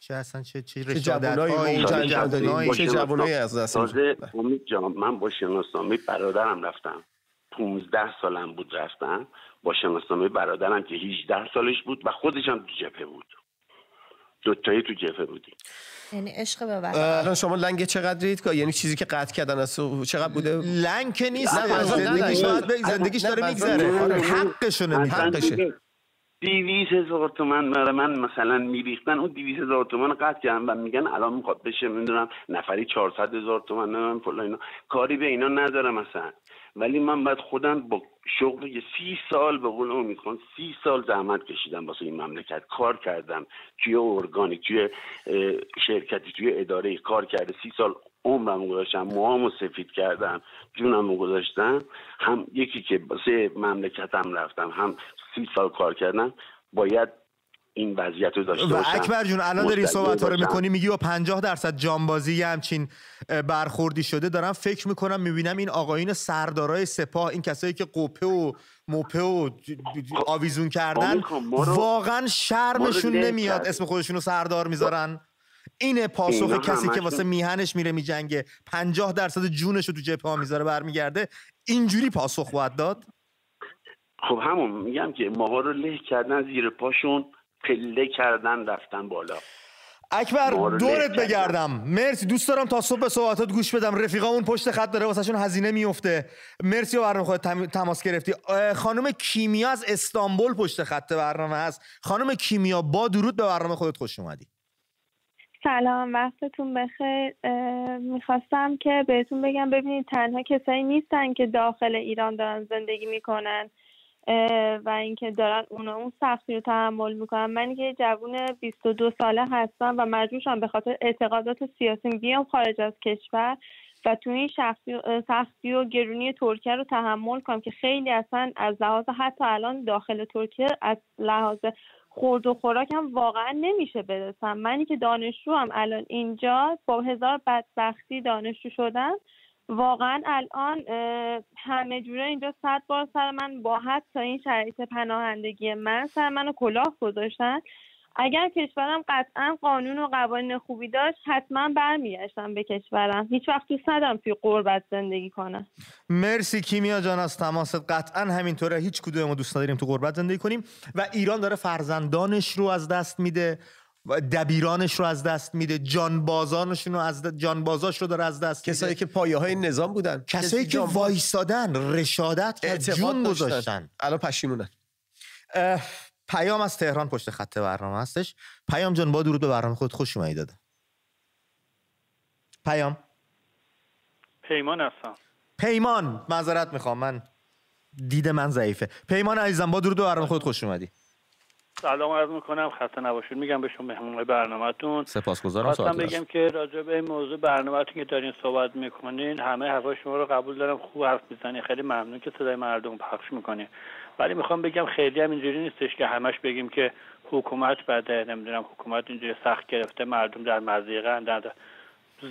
چه اصلا چه چه چه رشادت جوانایی ما هایی، اونجا چه انجام دادیم. جوانایی. چه جوانایی از دست تازه امید جان من با شناسنامه برادرم رفتم. 15 سالم بود رفتم با شناسنامه برادرم که 18 سالش بود و خودش هم تو جبهه بود. دوتایی تو جبهه بودیم. یعنی عشق به وطن الان شما لنگ چقدرید؟ یعنی چیزی که قطع کردن از چقدر بوده؟ لنگ که نیست نه، نه، زندگیش باید زندگیش داره میگذره. نه، نه، حقشو نمیده حقشه. دیویس هزار تومن برای من مثلا میریختن اون دیویس هزار تومن قطع کردن و میگن الان می‌خواد بشه نمی‌دونم نفری 400 هزار تومن فلان اینا. کاری به اینا ندارم مثلا. ولی من بعد خودم با شغل یه سی سال به قول امید خان سی سال زحمت کشیدم واسه این مملکت. کار کردم توی ارگانیک توی شرکتی توی اداره کار کرده سی سال عمرم گذاشتم موهامو سفید کردم جونم گذاشتم. هم یکی که واسه مملکتم رفتم هم سی سال کار کردم باید این وضعیت رو داشته و باشم اکبر جون الان داری صحبت رو. می‌کنی میگی با 50 درصد جانبازی همچین برخوردی شده. دارم فکر می‌کنم می‌بینم این آقایون سردارای سپاه این کسایی که قپه و موپه و ج- آویزون کردن رو- واقعا شرمشون رو نمیاد. اسم خودشونو سردار می‌ذارن. اینه پاسخ اینا کسی که واسه میهنش میره میجنگه. 50 درصد جونش رو تو جبهه ها می‌ذاره برمیگرده. اینجوری پاسخ باید داد؟ خب همون میگم که ماها رو له کردن زیر پاشون. پله کردن رفتن بالا. اکبر دورت. بگردم. مرسی دوست دارم تا صبح به صحبتات گوش بدم. رفیقامون پشت خط داره واسهشون هزینه میفته مرسی و برنامه خودت تم- تماس گرفتی. خانم کیمیا از استانبول پشت خط برنامه هست. خانم کیمیا با درود به برنامه خودت خوش اومدی. سلام وقتتون بخیر. می‌خواستم که بهتون بگم ببینید تنها کسایی نیستن که داخل ایران دارن زندگی می‌کنن. و اینکه دارن اونا اون سختی رو تحمل می‌کنن. من که جوون 22 ساله هستم و مجبور شدم به خاطر اعتقادات سیاسی بیام خارج از کشور و تو این سختی و گرونی ترکیه رو تحمل کنم که خیلی اصلا از لحاظ حتی الان داخل ترکیه از لحاظ خورد و خوراک هم واقعا نمیشه برسم. منی که دانشجو هم الان اینجا با هزار بدبختی دانشجو شدم واقعا الان همه جوره اینجا صد بار سر من با حتی این شرایط پناهندگی من سر منو کلاه گذاشتن. اگر کشورم قطعا قانون و قوانین خوبی داشت حتما برمیگشتم به کشورم. هیچ وقت دوست ندارم توی غربت زندگی کنم. مرسی کیمیا جان از تماست قطعا همینطوره هیچ کدوم ما دوست نداریم تو غربت زندگی کنیم و ایران داره فرزندانش رو از دست میده. دبیرانش رو از دست میده جانبازانشون رو از د... جانبازاش رو داره از دست میده. کسایی که پایه های نظام بودن. کسایی که جانباز- وایستادن رشادت کرد جون. گذاشتن. الان پشیمونن. پیام از تهران پشت خط برنامه هستش. پیام جان با درود به برنامه خود خوش اومدی داده. پیام. پیمان هستم. پیمان معذرت می‌خوام من دید من ضعیفه. پیمان عزیزم با درود به برنامه خود خوش اومدی. سلام عرض می‌کنم. خسته نباشید. میگم به شما مهمون برنامهتون. سپاسگزارم. خواستم ساعت بگم که راجع به این موضوع برنامهتون که دارین صحبت می‌کنین همه حرفای شما رو قبول دارم. خوب حرف می‌زنین. خیلی ممنون که صدای مردم پخش می‌کنین. ولی می‌خوام بگم خیلی هم اینجوری نیستش که همش بگیم که حکومت بده. نمی‌دونم حکومت اینجوری سخت گرفته. مردم در مضیقه در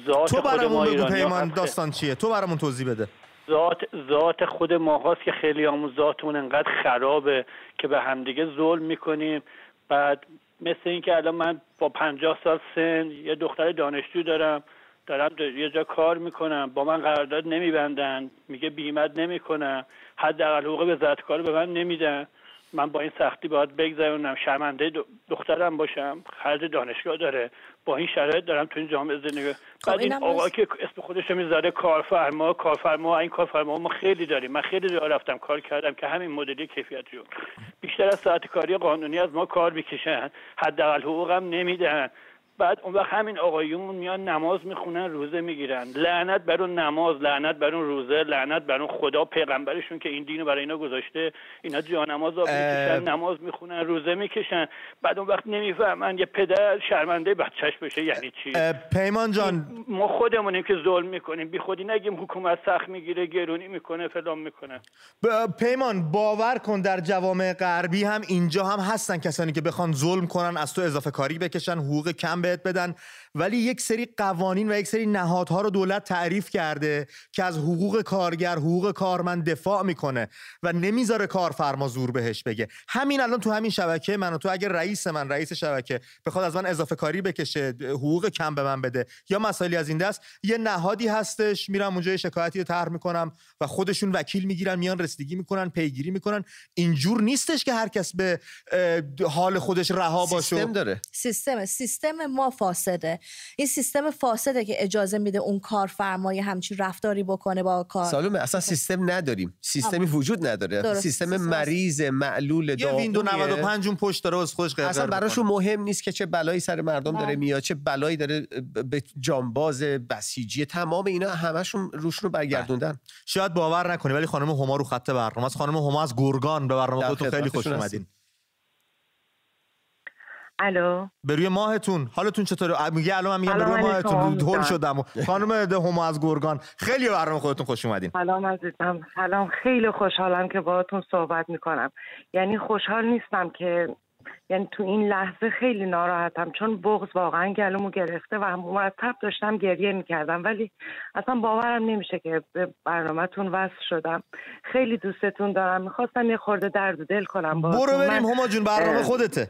ذات تو خود ما برامون بگو پیمان. داستان چیه؟ تو برامون توضیح بده. ذات ذات خود ما هاست که خیلی همون ذاتمون انقدر خرابه که به همدیگه ظلم می‌کنیم. بعد مثل اینکه الان من با پنجاه سال سن یه دختر دانشجو دارم دارم یه جا کار می‌کنم با من قرارداد نمیبندن میگه بیمت نمی‌کنم حداقل حقوق وزارت کار به من نمیدن. من با این سختی باید بگذرونم شرمنده دخترم باشم خرج دانشگاه داره با این شرایط دارم تو این جامعه زندگی بعد این آقا. که اسم خودش رو می‌ذاره کارفرما کارفرما این کارفرما ما خیلی داریم. من خیلی جا رفتم کار کردم که همین مدلی کیفیتی رو. بیشتر از ساعت کاری قانونی از ما کار می‌کشن. حداقل حقوقم نمیدن. بعد اون وقت همین آقایون میان نماز می‌خونن روزه می‌گیرن. لعنت بر اون نماز لعنت بر اون روزه لعنت بر اون خدا پیغمبرشون که این دینو برای اینا گذاشته اینا جا نماز آب می‌کشن نماز می‌خونن روزه می‌کشن. بعد اون وقت نمی‌فهمن یه پدر شرمنده بچهش بشه یعنی چی؟ پیمان جان. ما خودمونیم که ظلم می‌کنیم. بی خودی نگیم حکومت سخت می‌گیره گرونی می‌کنه فلان می‌کنه. ب- پیمان باور کن در جوامع غربی هم اینجا هم هستن کسانی که بخوان ظلم کنن از تو اضافه کاری بکشن حقوق کم بهت بدن. ولی یک سری قوانین و یک سری نهادها رو دولت تعریف کرده که از حقوق کارگر حقوق کارمند دفاع می‌کنه و نمی‌ذاره کارفرما زور بهش بگه. همین الان تو همین شبکه من و تو اگر رئیس من رئیس شبکه بخواد از من اضافه کاری بکشه حقوق کم به من بده یا مسائلی از این دست یه نهادی هستش میرم اونجا یه شکایتی رو طرح می‌کنم و خودشون وکیل می‌گیرن میان رسیدگی می‌کنن پیگیری می‌کنن. اینجور نیستش که هر کس به حال خودش رها باشه. سیستم داره. سیستم سیستم ما فاسده. این سیستم فاسده که اجازه میده اون کارفرمای همچین رفتاری بکنه با کار. سالومه اصلا سیستم نداریم. سیستمی وجود نداره. درست. سیستم مریض معلول یه ویندو داغونیه. 95 اون پشت داره از خودش اصلا براشون مهم نیست که چه بلایی سر مردم داره بله. میاد چه بلایی داره به جانباز بسیجی تمام اینا همشون روشون رو برگردوندن. شاید باور نکنی ولی خانم هما رو خط برنامه است. خانم هما از گرگان به برنامه خودتون خیلی خوش اومدین. الو. به روی ماهتون. حالتون چطوره؟ میگه الان من میگم به روی ماهتون. هول. شدم. خانم ده هما از گرگان. خیلی برنامه خودتون خوش اومدین. سلام عزیزم. سلام. خیلی خوشحالم که باهاتون صحبت می‌کنم. یعنی خوشحال نیستم که یعنی تو این لحظه خیلی ناراحتم. چون بغض واقعا گلومو گرفته و مرتب داشتم گریه می‌کردم. ولی اصلا باورم نمیشه که به برنامهتون وصل شدم. خیلی دوستتون دارم. می‌خواستم یه خورده درد و دل کنم باهاتون. برو بریم هما جون. برنامه خودته.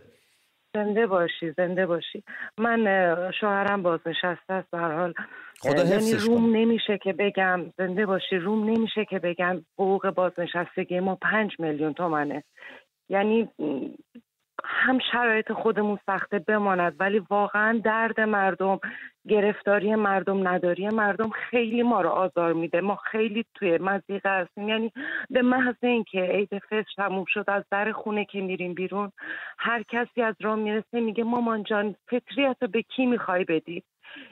زنده باشی زنده باشی. من شوهرم بازنشسته است به هر حال. خدا یعنی روم نمیشه که بگم زنده باشی روم نمیشه که بگم حقوق بازنشستگی ما پنج میلیون تومنه. یعنی هم شرایط خودمون سخته بماند ولی واقعا درد مردم گرفتاری مردم نداری مردم خیلی ما رو آزار میده. ما خیلی توی مزیقه هستیم. یعنی به محض اینکه عید فطر تموم شد از در خونه که میریم بیرون هر کسی از راه می‌رسه میگه مامان جان فطریت رو به کی می‌خوای بدی؟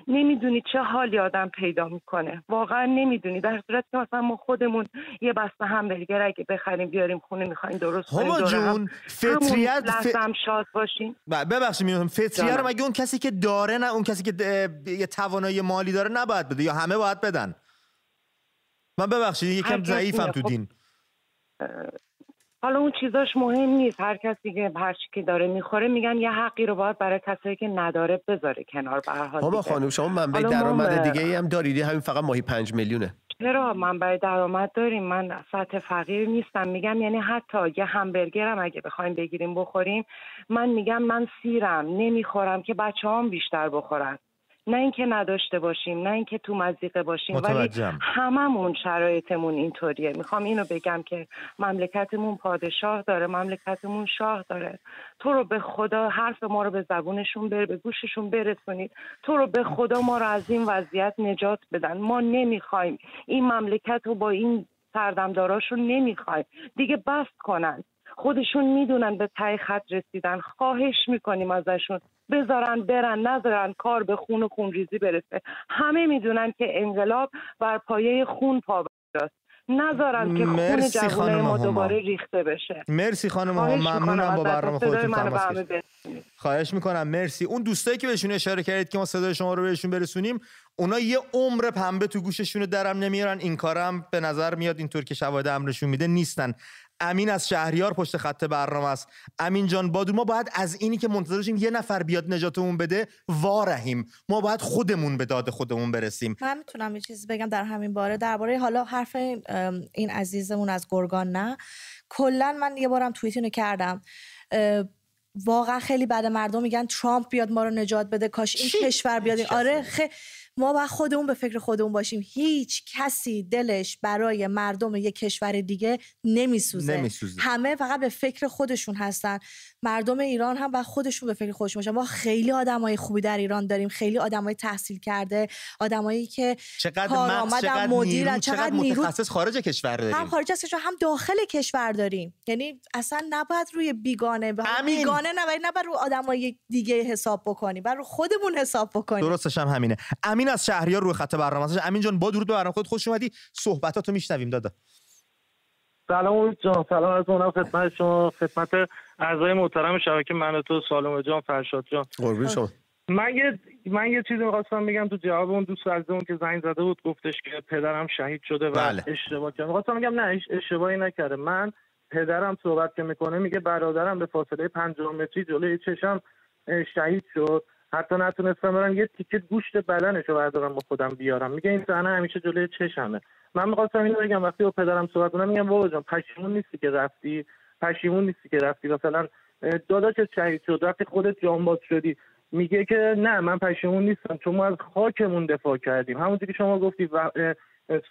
نمی‌دونی چه حالی آدم پیدا می‌کنه واقعا نمی‌دونی در صورت که مثلا ما خودمون یه بسته همبرگر اگه بخریم بیاریم خونه می‌خوایم درست کنیم هما. جون، فطریت- ف- هم شاد باشیم ببخشید می‌دونم فطریه رو. مگه اون کسی که داره نه اون کسی که یه توانایی مالی داره نباید بده یا همه باید بدن من ببخشید یکم ضعیفم. تو خب، دین حالا اون چیزاش مهم نیست. هر کسی که هر چی که داره می‌خوره میگن یه حقی رو باید برای کسایی که نداره بذاره کنار به هر حال. خانم شما منبع درآمد دیگه ای هم داریدی. همین فقط ماهی پنج میلیونه. چرا منبع درآمد داریم؟ من سطح فقیر نیستم. میگم یعنی حتی یه همبرگرم اگه بخوایم بگیریم بخوریم من میگم من سیرم نمی‌خورم که بچه هم بیشتر بخورن. نه اینکه نداشته باشیم نه اینکه تو مزیقه باشیم ولی متوجهم. هممون شرایطمون اینطوریه. می‌خوام اینو بگم که مملکتمون پادشاه داره مملکتمون شاه داره. تو رو به خدا حرف ما رو به زبونشون بر به گوششون برسونید. تو رو به خدا ما رو از این وضعیت نجات بدن. ما نمی‌خوایم. این مملکت رو با این سردمداراشون نمی‌خوایم. دیگه بست کنن. خودشون می‌دونن به ته خط رسیدن. خواهش می‌کنیم ازشون. بذارن برن نذارن کار به خون و خون ریزی برسه. همه می‌دونن که انقلاب بر پایه خون پا است نذارن که خون خانم ما. دوباره ریخته بشه. مرسی خانم ها ممنونم با. برنامه خودتون تماس. خواهش می‌کنم. مرسی. اون دوستایی که بهشون اشاره کردید که ما صدای شما رو بهشون برسونیم اونا یه عمر پنبه تو گوششون درم نمیارن. این کارم به نظر میاد اینطور که شواهد امرشون میده نیستن. امین از شهریار پشت خط برنامه است. امین جان بادور ما باید از اینی که منتظرشیم یه نفر بیاد نجاتمون بده وارهیم ما باید خودمون به داد خودمون برسیم. من می‌تونم یه چیزی بگم در همین باره. درباره حالا حرف این عزیزمون از گرگان نه. کلا من یه بارم توییت اینو کردم. واقعا خیلی بعد مردم میگن ترامپ بیاد ما رو نجات بده کاش این کشور بیاد. آره خ... ما باید خودمون به فکر خودمون باشیم. هیچ کسی دلش برای مردم یک کشور دیگه نمیسوزه. نمی‌سوزه. همه فقط به فکر خودشون هستن. مردم ایران هم باید خودشون به فکر خودشون باشن. ما خیلی آدمای خوبی در ایران داریم. خیلی آدمای تحصیل کرده. آدمایی که چقدر مغز چقدر مدیرن، نیرو چقدر چقدر نیرو- متخصص خارج کشور داریم. هم خارج از کشور هم داخل کشور داریم. یعنی اصلا نباید روی بیگانه بیگانه نه ولی نباید رو آدمای دیگه حساب بکنی. بر رو خودمون حساب بکنی. درستش هم همینه. امین از شهریار روی خط برنامه. امین جان با درود به برنامه خود. خوش اومدی. صحبتاتو میشنویم دادا سلام جان. سلام از اونم خدمت شما خدمت اعضای محترم شبکه من و تو سالم جان فرشاد جان. قربون شما. من یه من یه چیزی می‌خواستم بگم تو جواب اون دوست عزیزمون که زنگ زده بود گفتش که پدرم شهید شده و بله. اشتباه کرد. می‌خواستم بگم نه اش- اشتباهی نکرده. من پدرم صحبت که می‌کنه میگه برادرم به فاصله 50 متری جلوی چشم شهید شد. حتی نتونستم برم یه تیکه گوشت بدنش رو بردارم با خودم بیارم. میگه این صحنه همیشه جلوی چشمه. من می‌خواستم اینو بگم وقتی با پدرم صحبت کنم میگم بابا جان پشیمون نیستی که رفتی. پشیمون نیستی که رفتی. مثلا اه، داداشت شهید شد وقتی خودت جانباز شدی. میگه که نه من پشیمون نیستم. چون ما از خاکمون دفاع کردیم. همونطور که شما گفتی و-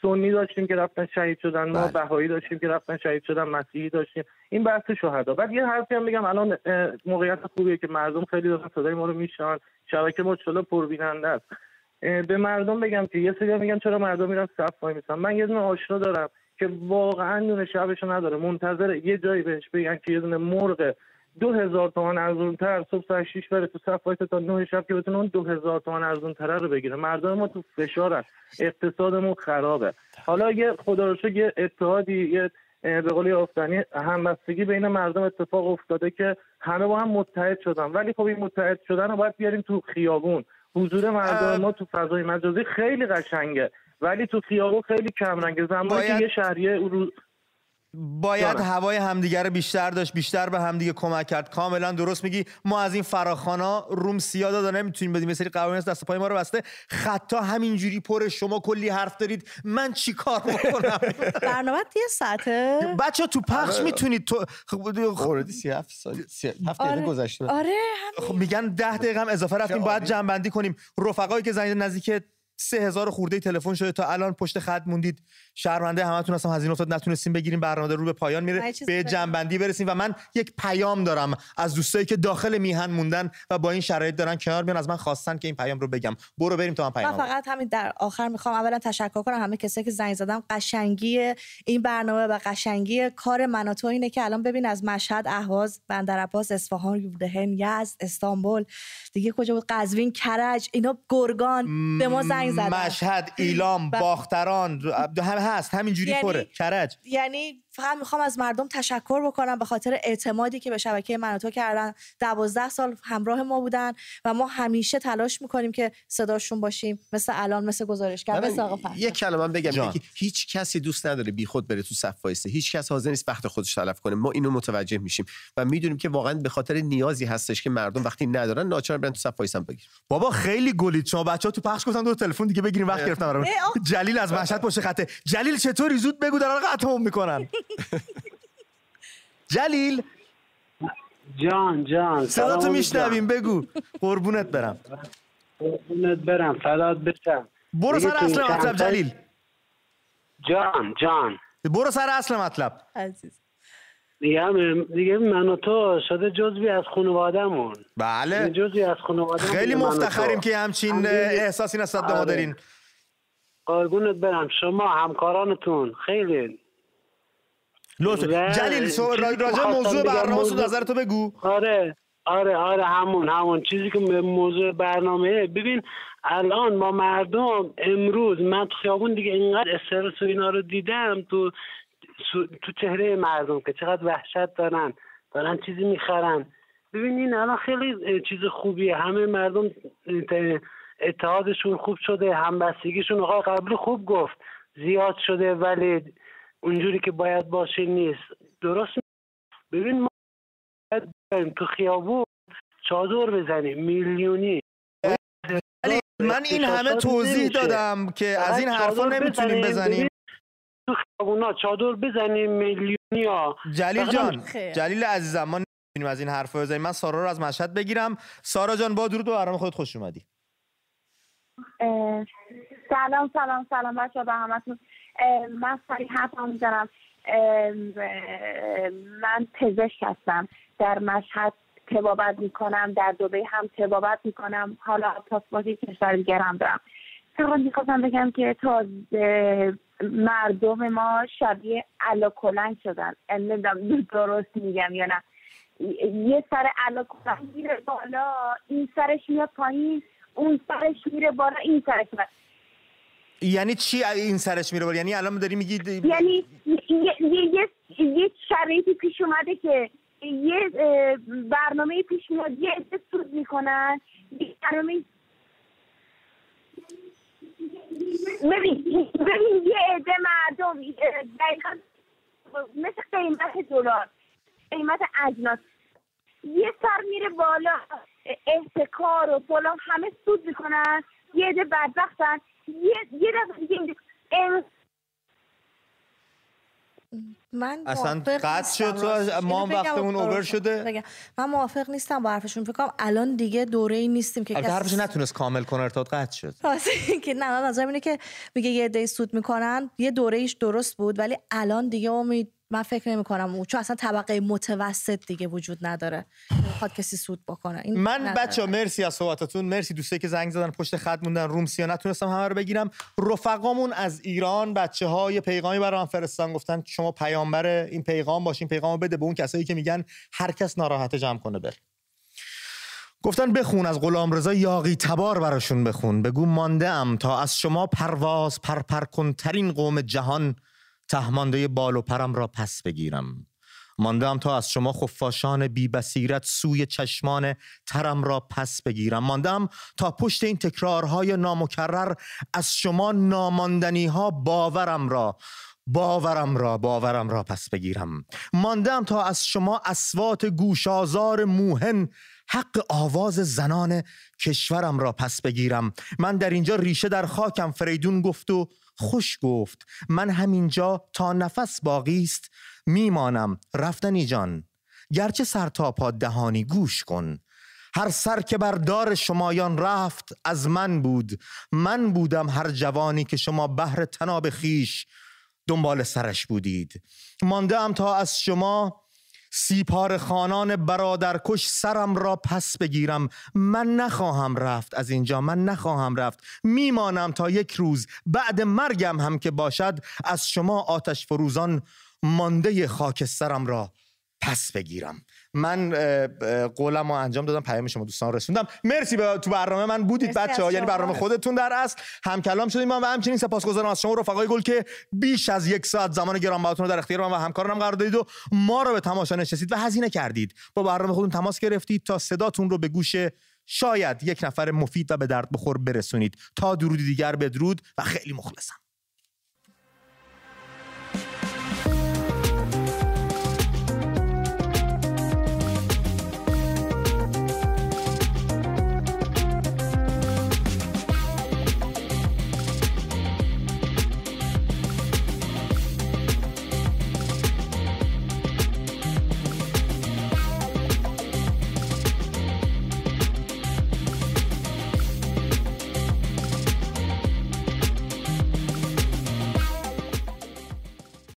سنی داشتیم که رفتن شهید شدن ما بهایی داشتیم که رفتن شهید شدن مسیحی داشتیم. این بحث شهدا. بعد یه حرفی هم بگم الان موقعیت خوبیه که مردم خیلی دارن صدای ما رو میشنن شبکه ما پربیننده است. به مردم بگم که یه سری میگن چرا مردم میرن صف وای میسن. من یه دونه آشنا دارم. که واقعا نون شبشو نداره. منتظر یه جایی بهش بگن که یه دونه مرغ دو هزار تومن ارزون تر صبح ساعت 6 بره تو صف وایسه تا نه شب که بتونه اون دو هزار تومن تره رو بگیره. مردم ما تو فشارن اقتصادمون خرابه. حالا یه خدا یه اتحادی یه به قول آفتانی همبستگی بین مردم اتفاق افتاده که همه با هم متحد شدن. ولی خب این متحد شدن رو باید بیاریم تو خیابون. حضور مردم ما تو فضای مجازی خیلی قشنگه. ولی تو خیابون خیلی کم رنگه زمانی باید- که یه شهریه رو باید جانم. هوای همدیگه رو بیشتر داشت بیشتر به همدیگه کمک کرد. کاملا درست میگی. ما از این فراخانا روم سیاه دادا نمی‌تونیم بدیم. سری قوانین از دست پای ما رو بسته. خطا همینجوری پره شما کلی حرف دارید. من چی کار بکنم؟ *laughs* برنامه یه ساعته. بچه تو پخش آره. می‌تونید تو اوردی 37 سال 37 دقیقه گذشته. آره خب میگن ده دقیقه هم اضافه رفتیم. باید جنبندی کنیم. رفقایی که زنگ نزدیک سه هزار خورده تلفن شده. تا الان پشت خط موندید. شرمنده همتون هستم هزینه افتاد نتونستیم بگیریم برنامه رو به پایان میره. به. جنبندی برسیم و من یک پیام دارم از دوستایی که داخل میهن موندن و با این شرایط دارن کنار میان. از من خواستن که این پیام رو بگم. برو بریم تا من من پیام فقط همین در آخر می‌خوام اولا تشکر کنم همه کسایی که زنگ زدم قشنگی این برنامه و قشنگی کار من و تو اینه که الان ببین از مشهد اهواز بندرعباس اصفهان دهن یزد استانبول. دیگه کجا بود؟ قزوین کرج اینا گرگان. به ما زنگ زدن مشهد ایلام *laughs* باختران هم هست همینجوری یعنی- پره. کرج. یعنی فقط می‌خوام از مردم تشکر بکنم به خاطر اعتمادی که به شبکه من و تو کردن. دوازده سال همراه ما بودن و ما همیشه تلاش می‌کنیم که صداشون باشیم. مثل الان مثل گزارشگر من مثل آقا فرشاد. یه کلمه من بگم جان. که هیچ کسی دوست نداره بی خود بره تو صف وایسه. هیچ کس حاضر نیست وقت خودش تلف کنه. ما اینو متوجه میشیم و می‌دونیم که واقعا به خاطر نیازی هستش که مردم وقتی ندارن ناچار برن تو صف وایسن بگیر بابا خیلی گلید شما بچه ها تو پخش گفتن دو تلفن دیگه بگیریم وقت گرفتم. جلیل از مشهد پشت خطه. جلیل چطوری؟ زود بگو دارن قطعمون می‌کنن. *laughs* جلیل. جان جان. صداتو میشنویم بگو. قربونت برم. قربونت برم فدات بشم. برو سر اصل مطلب جلیل. جان جان. برو سر اصل مطلب. عزیز میگم دیگه من و تو شده جزوی از خانوادهمون. بله. جزوی از خانواده خیلی مفتخریم که همچین احساسی نسبت به ما آره. دارین. قربونت برم. شما همکارانتون. خیلی لطف و جلیل سو- راجع موضوع برنامه موضوع- نظرتو بگو. آره آره آره همون همون. چیزی که موضوع برنامه ببین الان ما مردم امروز من تو خیابون دیگه اینقدر استرس و اینا رو دیدم تو سو- تو چهره مردم که چقدر وحشت دارن. دارن چیزی می‌خرن. ببین این الان خیلی چیز خوبیه. همه مردم اتحادشون خوب شده همبستگیشون آقای قبلی خوب گفت. زیاد شده ولی اونجوری که باید باشه نیست. درست ببین ما باید بریم تو خیابون چادر بزنیم. میلیونی. ولی من این همه توضیح دادم که از این حرفا نمی‌تونیم بزنیم. تو خیابونا چادر بزنیم میلیونی ها جلیل جان. جلیل عزیزم ما نمی‌تونیم از این حرفا بزنیم. من سارا رو از مشهد بگیرم. سارا جان با درود و برنامه خودت خوش اومدی. سلام سلام سلام. بچه به همتون. من سریع حرفم می‌زنم. من پزشک هستم. در مشهد تبابت می‌کنم در دبی هم تبابت می‌کنم. حالا پاسپورتی کشور دیگر هم دارم. فقط می‌خواستم بگم که تا مردم ما شبیه علا کلنگ شدن. نمی‌دونم درست میگم یا نه. یه سر علا کلنگ میره بالا این سرش میاد پایین اون سرش میره بالا این سرش میاد. یعنی چی این سرش میره؟ یعنی الان داری میگی یعنی یه, یه, یه, شرایطی پیش اومده که یه برنامه پیش میاد یه عده سود می‌کنن. برنامه ببین ببین یه عده مردم دقیقا مثل قیمت دلار قیمت اجناس. یه سر میره بالا احتکار و فلان همه سود می‌کنن. یه عده بدبختن. یه یه دفعه دیگه اینجا- ام- من اصلا موافق قطع نیستم شد تو ما هم وقتمون اوور شده. بگم. من موافق نیستم با حرفشون. فکر کنم الان دیگه دوره ای نیستیم که البته کسی حرفش نتونست کامل کنه ارتباط قطع شد. که نه من نظرم اینه که میگه یه دی سود می‌کنن. یه دوره ایش درست بود ولی الان دیگه امید من فکر نمی کنم اون چون اصلا طبقه متوسط دیگه وجود نداره. می‌خواد کسی سود بکنه. این من. بچه مرسی از صحبتاتون. مرسی دوستایی که زنگ زدن پشت خط موندن روم سیا نتونستم همه رو بگیرم. رفقامون از ایران بچه های پیغامی برام فرستادن گفتن شما پیامبر این پیغام باشین پیغامو بده به اون کسایی که میگن هر کس ناراحته جمع کنه بره. گفتن بخون از غلامرضا یاقی تبار براشون بخون. بگو مانده ام تا از شما پرواز پرپر کن ترین قوم جهان تهمانده بال و پرم را پس بگیرم. مانده ام تا از شما خفاشان بی بصیرت سوی چشمان ترم را پس بگیرم. مانده ام تا پشت این تکرارهای نامکرر از شما ناماندنی ها باورم را باورم را باورم را پس بگیرم. ماندم تا از شما اسوات گوشازار موهن حق آواز زنان کشورم را پس بگیرم. من در اینجا ریشه در خاکم فریدون گفت و خوش گفت من همینجا تا نفس باقی است میمانم رفتنی جان گرچه سر تا پا دهانی گوش کن. هر سر که بر دار شمایان رفت از من بود. من بودم هر جوانی که شما بهر تناب خیش دنبال سرش بودید. مانده ام تا از شما سیپار خانان برادرکش سرم را پس بگیرم. من نخواهم رفت از اینجا من نخواهم رفت. میمانم تا یک روز. بعد مرگم هم که باشد از شما آتش فروزان مانده خاک سرم را پس بگیرم. من قولم رو انجام دادم پیام شما دوستان رسوندم. مرسی به تو برنامه من بودید مرسی بچه ها از یعنی. برنامه خودتون در اصل. هم کلام شدیم من و همچنین سپاسگزارم از شما رفقای گل که بیش از یک ساعت زمان گرانبهاتون رو در اختیار من و همکارانم قرار دادید و ما رو به تماشا نشستید و هزینه کردید. با برنامه خودتون تماس گرفتید تا صداتون رو به گوش شاید یک نفر مفید و به درد بخور برسونید. تا درودی دیگر بدرود و خیلی مخلصم.